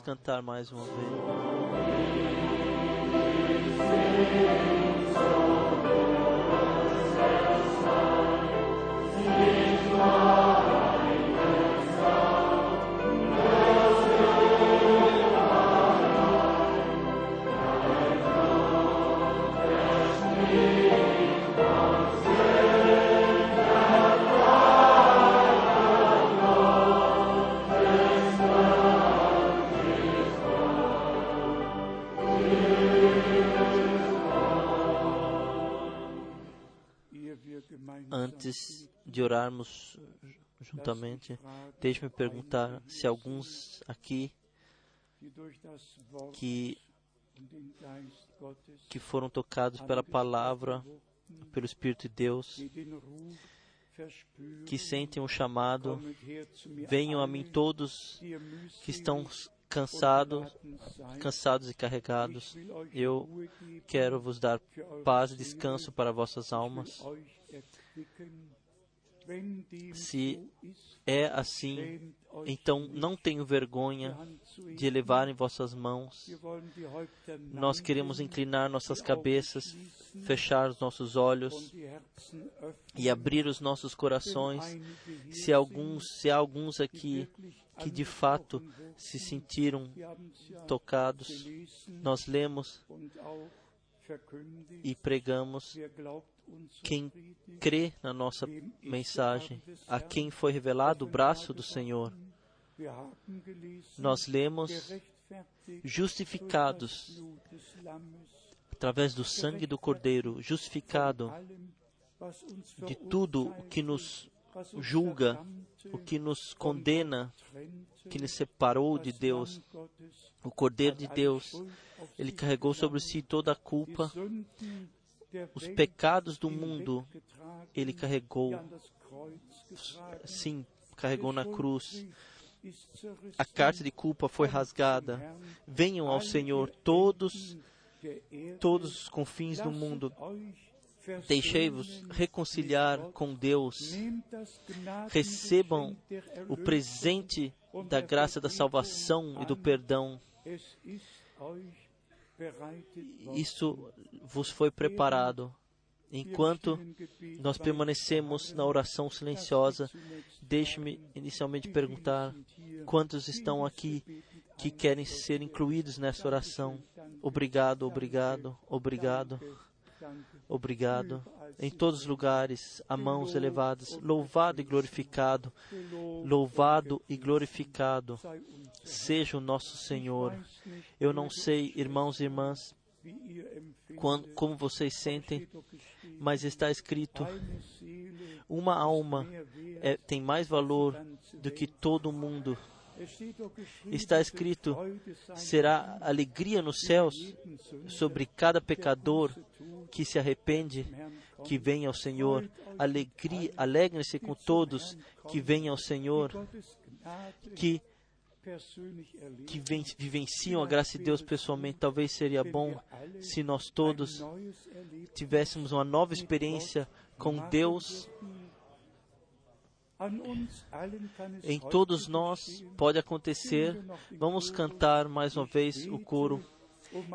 Cantar mais uma vez. Orarmos juntamente, deixe-me perguntar se alguns aqui que, que foram tocados pela palavra, pelo Espírito de Deus, que sentem o chamado, zu mir venham a mim todos que estão cansados, cansados e carregados. Eu quero vos dar paz e descanso para vossas almas. Se é assim, então não tenho vergonha de elevar em vossas mãos. Nós queremos inclinar nossas cabeças, fechar os nossos olhos e abrir os nossos corações. Se alguns, se há alguns aqui que de fato se sentiram tocados, nós lemos e pregamos. Quem crê na nossa mensagem, a quem foi revelado o braço do Senhor. Nós lemos justificados através do sangue do Cordeiro, justificado de tudo o que nos julga, o que nos condena, que nos separou de Deus. O Cordeiro de Deus, ele carregou sobre si toda a culpa, os pecados do mundo, ele carregou, sim, carregou na cruz. A carta de culpa foi rasgada. Venham ao Senhor todos, todos os confins do mundo. Deixei-vos reconciliar com Deus. Recebam o presente da graça da salvação e do perdão. Isso vos foi preparado. Enquanto nós permanecemos na oração silenciosa, deixe-me inicialmente perguntar quantos estão aqui que querem ser incluídos nessa oração. Obrigado, obrigado, obrigado, obrigado. Em todos os lugares, a mãos elevadas, louvado e glorificado, louvado e glorificado seja o nosso Senhor. Eu não sei, irmãos e irmãs, quando, como vocês sentem, mas está escrito: uma alma é, tem mais valor do que todo mundo. Está escrito: será alegria nos céus sobre cada pecador que se arrepende, que vem ao Senhor. Alegria, alegrem-se com todos que vêm ao Senhor, que que vivenciam a graça de Deus pessoalmente, talvez seria bom se nós todos tivéssemos uma nova experiência com Deus. Em todos nós pode acontecer. Vamos cantar mais uma vez o coro.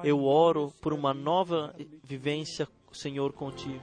Eu oro por uma nova vivência, Senhor, contigo.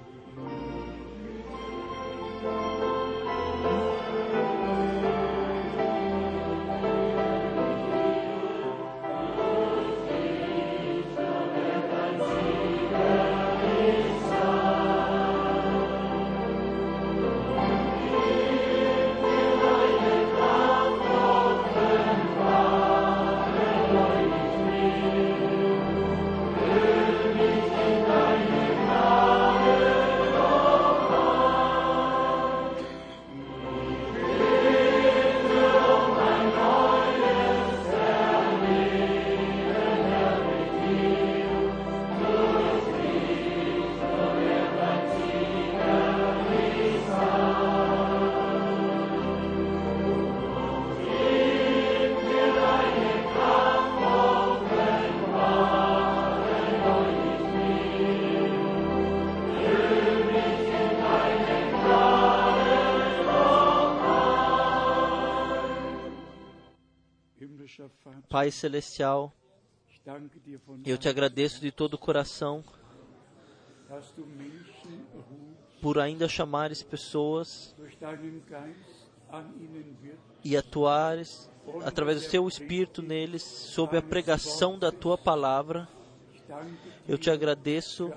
Pai Celestial, eu te agradeço de todo o coração por ainda chamares pessoas e atuares através do teu Espírito neles sob a pregação da tua palavra. Eu te agradeço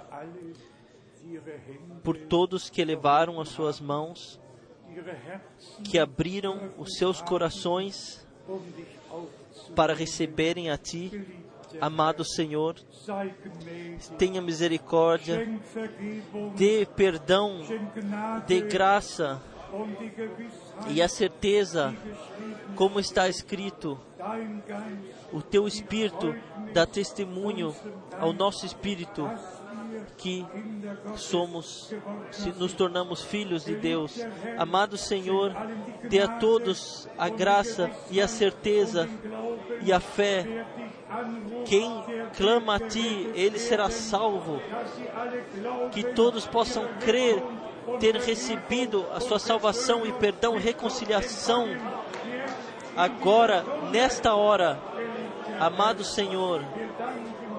por todos que elevaram as suas mãos, que abriram os seus corações para receberem a Ti, amado Senhor. Tenha misericórdia, dê perdão, dê graça e a certeza, como está escrito, o Teu Espírito dá testemunho ao nosso Espírito que somos, se nos tornamos filhos de Deus. Amado Senhor, dê a todos a graça e a certeza e a fé. Quem clama a Ti, ele será salvo. Que todos possam crer, ter recebido a sua salvação e perdão, reconciliação. Agora, nesta hora, amado Senhor,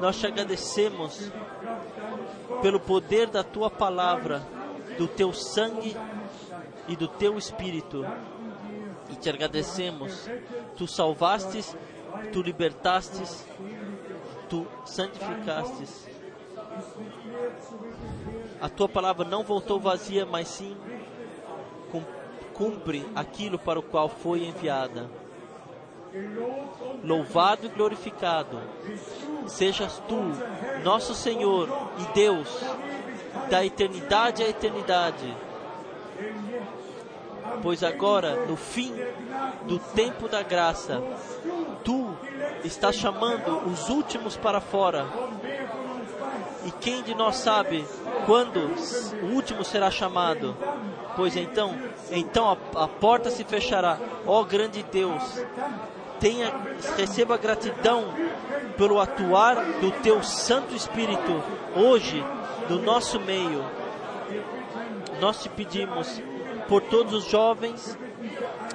nós te agradecemos pelo poder da tua palavra, do teu sangue e do teu espírito. E te agradecemos. Tu salvastes, tu libertastes, tu santificastes. A tua palavra não voltou vazia, mas sim cumpre aquilo para o qual foi enviada. Louvado e glorificado sejas tu, nosso Senhor e Deus, da eternidade à eternidade. Pois agora, no fim do tempo da graça, tu estás chamando os últimos para fora. E quem de nós sabe quando o último será chamado? Pois então, então a, a porta se fechará. Ó oh, grande Deus, tenha, receba gratidão pelo atuar do teu Santo Espírito hoje no nosso meio. Nós te pedimos por todos os jovens,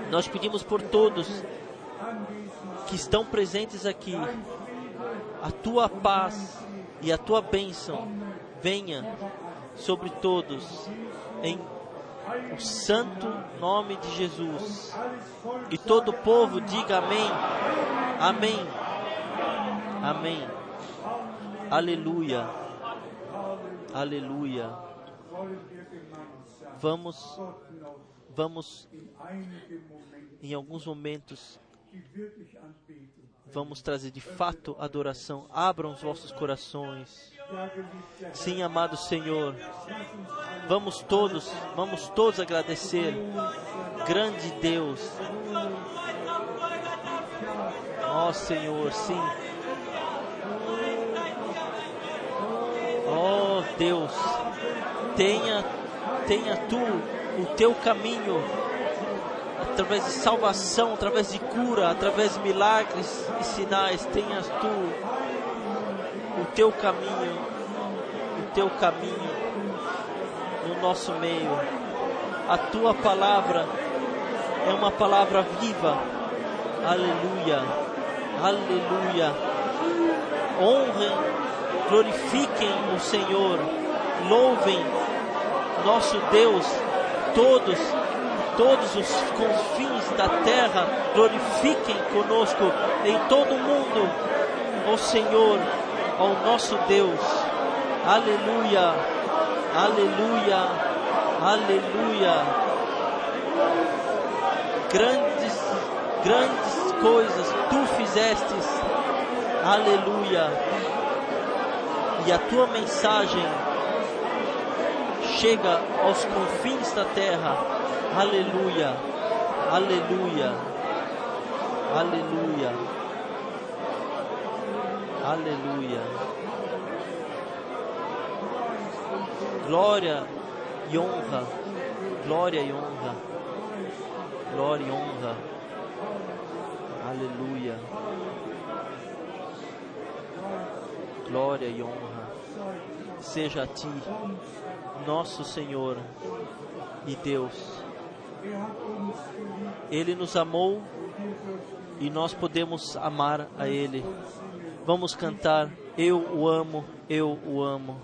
nós pedimos por todos que estão presentes aqui, a tua paz e a tua bênção venha sobre todos, em o santo nome de Jesus. E todo o povo diga amém. Amém. Amém. Aleluia. Aleluia. Vamos, vamos em alguns momentos vamos trazer de fato adoração. Abram os vossos corações. Sim, amado Senhor. Vamos todos, vamos todos agradecer. Grande Deus. Ó Senhor, sim. Ó Deus, tenha, tenha tu o teu caminho através de salvação, através de cura, através de milagres e sinais. Tenhas tu teu caminho, o teu caminho no nosso meio. A tua palavra é uma palavra viva. Aleluia, aleluia. Honrem, glorifiquem o Senhor, louvem nosso Deus, todos, todos os confins da terra, glorifiquem conosco em todo o mundo, o Senhor, ao nosso Deus. Aleluia, aleluia, aleluia. Grandes, grandes coisas tu fizestes. Aleluia. E a tua mensagem chega aos confins da terra. Aleluia. Aleluia. Aleluia. Aleluia. Glória e honra. Glória e honra. Glória e honra. Aleluia. Glória e honra. Seja a ti, nosso Senhor e Deus. Ele nos amou e nós podemos amar a Ele. Vamos cantar Eu o amo, eu o amo.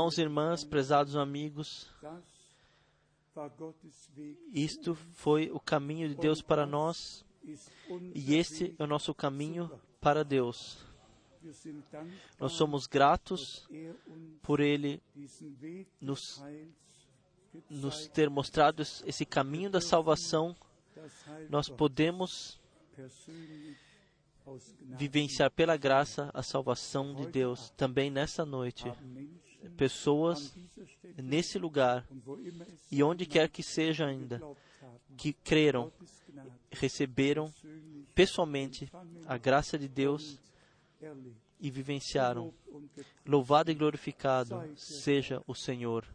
Irmãos e irmãs, prezados amigos, isto foi o caminho de Deus para nós e este é o nosso caminho para Deus. Nós somos gratos por Ele nos, nos ter mostrado esse caminho da salvação. Nós podemos vivenciar pela graça a salvação de Deus. Também nessa noite, pessoas nesse lugar e onde quer que seja ainda, que creram, receberam pessoalmente a graça de Deus e vivenciaram. Louvado e glorificado seja o Senhor,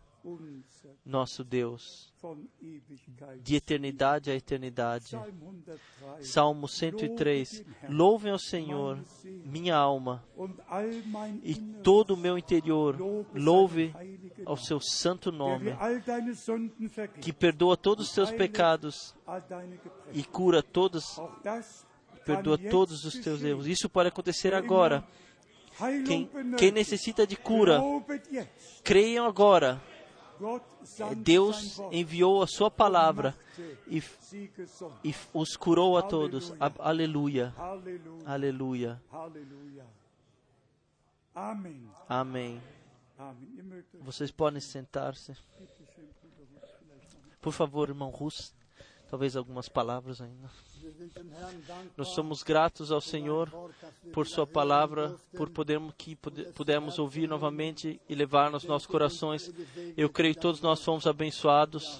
nosso Deus. De eternidade a eternidade. Psalm 103. Salmo 103. Louvem ao Senhor, minha alma, e todo o meu interior louve ao seu santo nome, que perdoa todos os seus pecados e cura todos, perdoa todos os teus erros. Isso pode acontecer agora. Quem, quem necessita de cura, creiam agora. Deus enviou a sua palavra e, e os curou a todos. Aleluia. Aleluia. Amém. Vocês podem sentar-se. Por favor, irmão Russo, Talvez algumas palavras ainda. Nós somos gratos ao Senhor por Sua palavra, por podermos, que pude- pudemos ouvir novamente e levar nos nossos corações. Eu creio que todos nós fomos abençoados.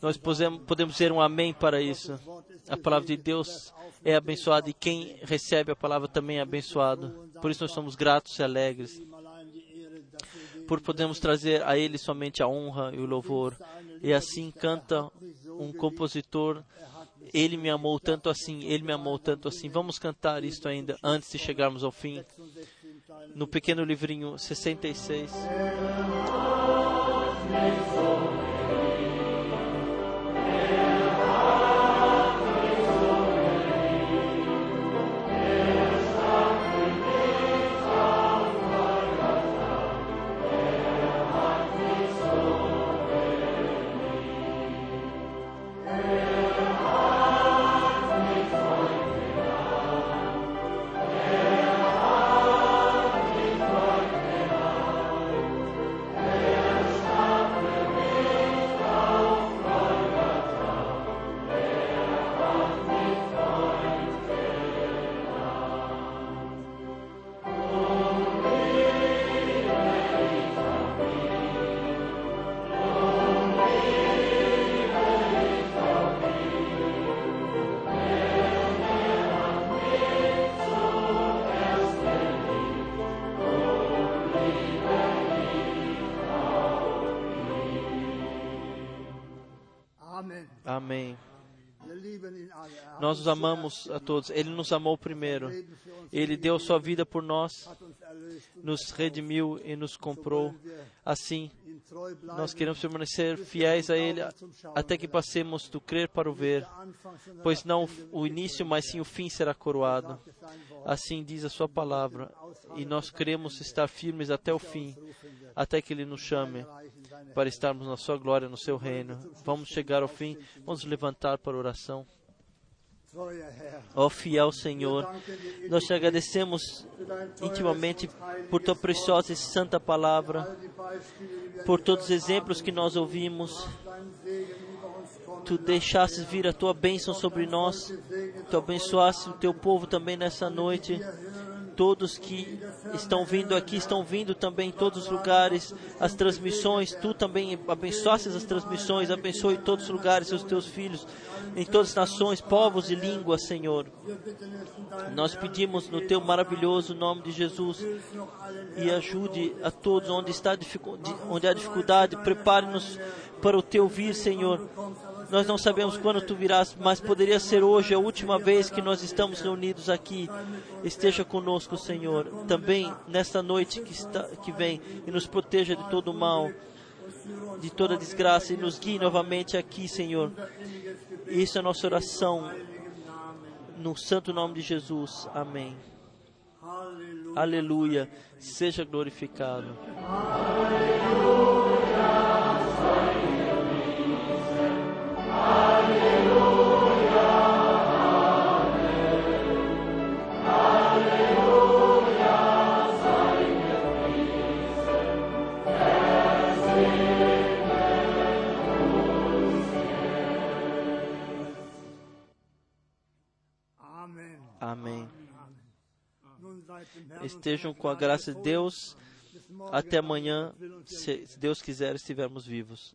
Nós podemos dizer um amém para isso. A palavra de Deus é abençoada e quem recebe a palavra também é abençoado. Por isso nós somos gratos e alegres. Por podermos trazer a Ele somente a honra e o louvor. E assim canta um compositor. Ele me amou tanto assim, Ele me amou tanto assim. Vamos cantar isto ainda antes de chegarmos ao fim. 66 Teil No pequeno livrinho 66. Nós os amamos a todos. Ele nos amou primeiro. Ele deu sua vida por nós, nos redimiu e nos comprou. Assim, nós queremos permanecer fiéis a Ele até que passemos do crer para o ver, pois não o início, mas sim o fim será coroado. Assim diz a Sua palavra, e nós queremos estar firmes até o fim, até que Ele nos chame para estarmos na Sua glória, no Seu reino. Vamos chegar ao fim, vamos levantar para a oração. Ó fiel Senhor, nós te agradecemos intimamente por tua preciosa e santa palavra, por todos os exemplos que nós ouvimos. Tu Herr. vir a tua bênção sobre nós, tu abençoaste o teu povo também nessa noite. Todos que estão vindo aqui estão vindo também em todos os lugares, as transmissões, tu também abençoaste as transmissões, abençoe todos os lugares os teus filhos, em todas as nações, povos e línguas, Senhor. Nós pedimos no teu maravilhoso nome de Jesus e ajude a todos onde está onde há dificuldade, prepare-nos para o teu vir, Senhor. Nós não sabemos quando tu virás, mas poderia ser hoje a última vez que nós estamos reunidos aqui. Esteja conosco, Senhor, também nesta noite que, está, que vem e nos proteja de todo o mal, de toda desgraça e nos guie novamente aqui, Senhor. Isso é nossa oração no santo nome de Jesus. Amém. Aleluia. Seja glorificado. Amen. Amém. Estejam com a graça de Deus. Até amanhã, se Deus quiser, estivermos vivos.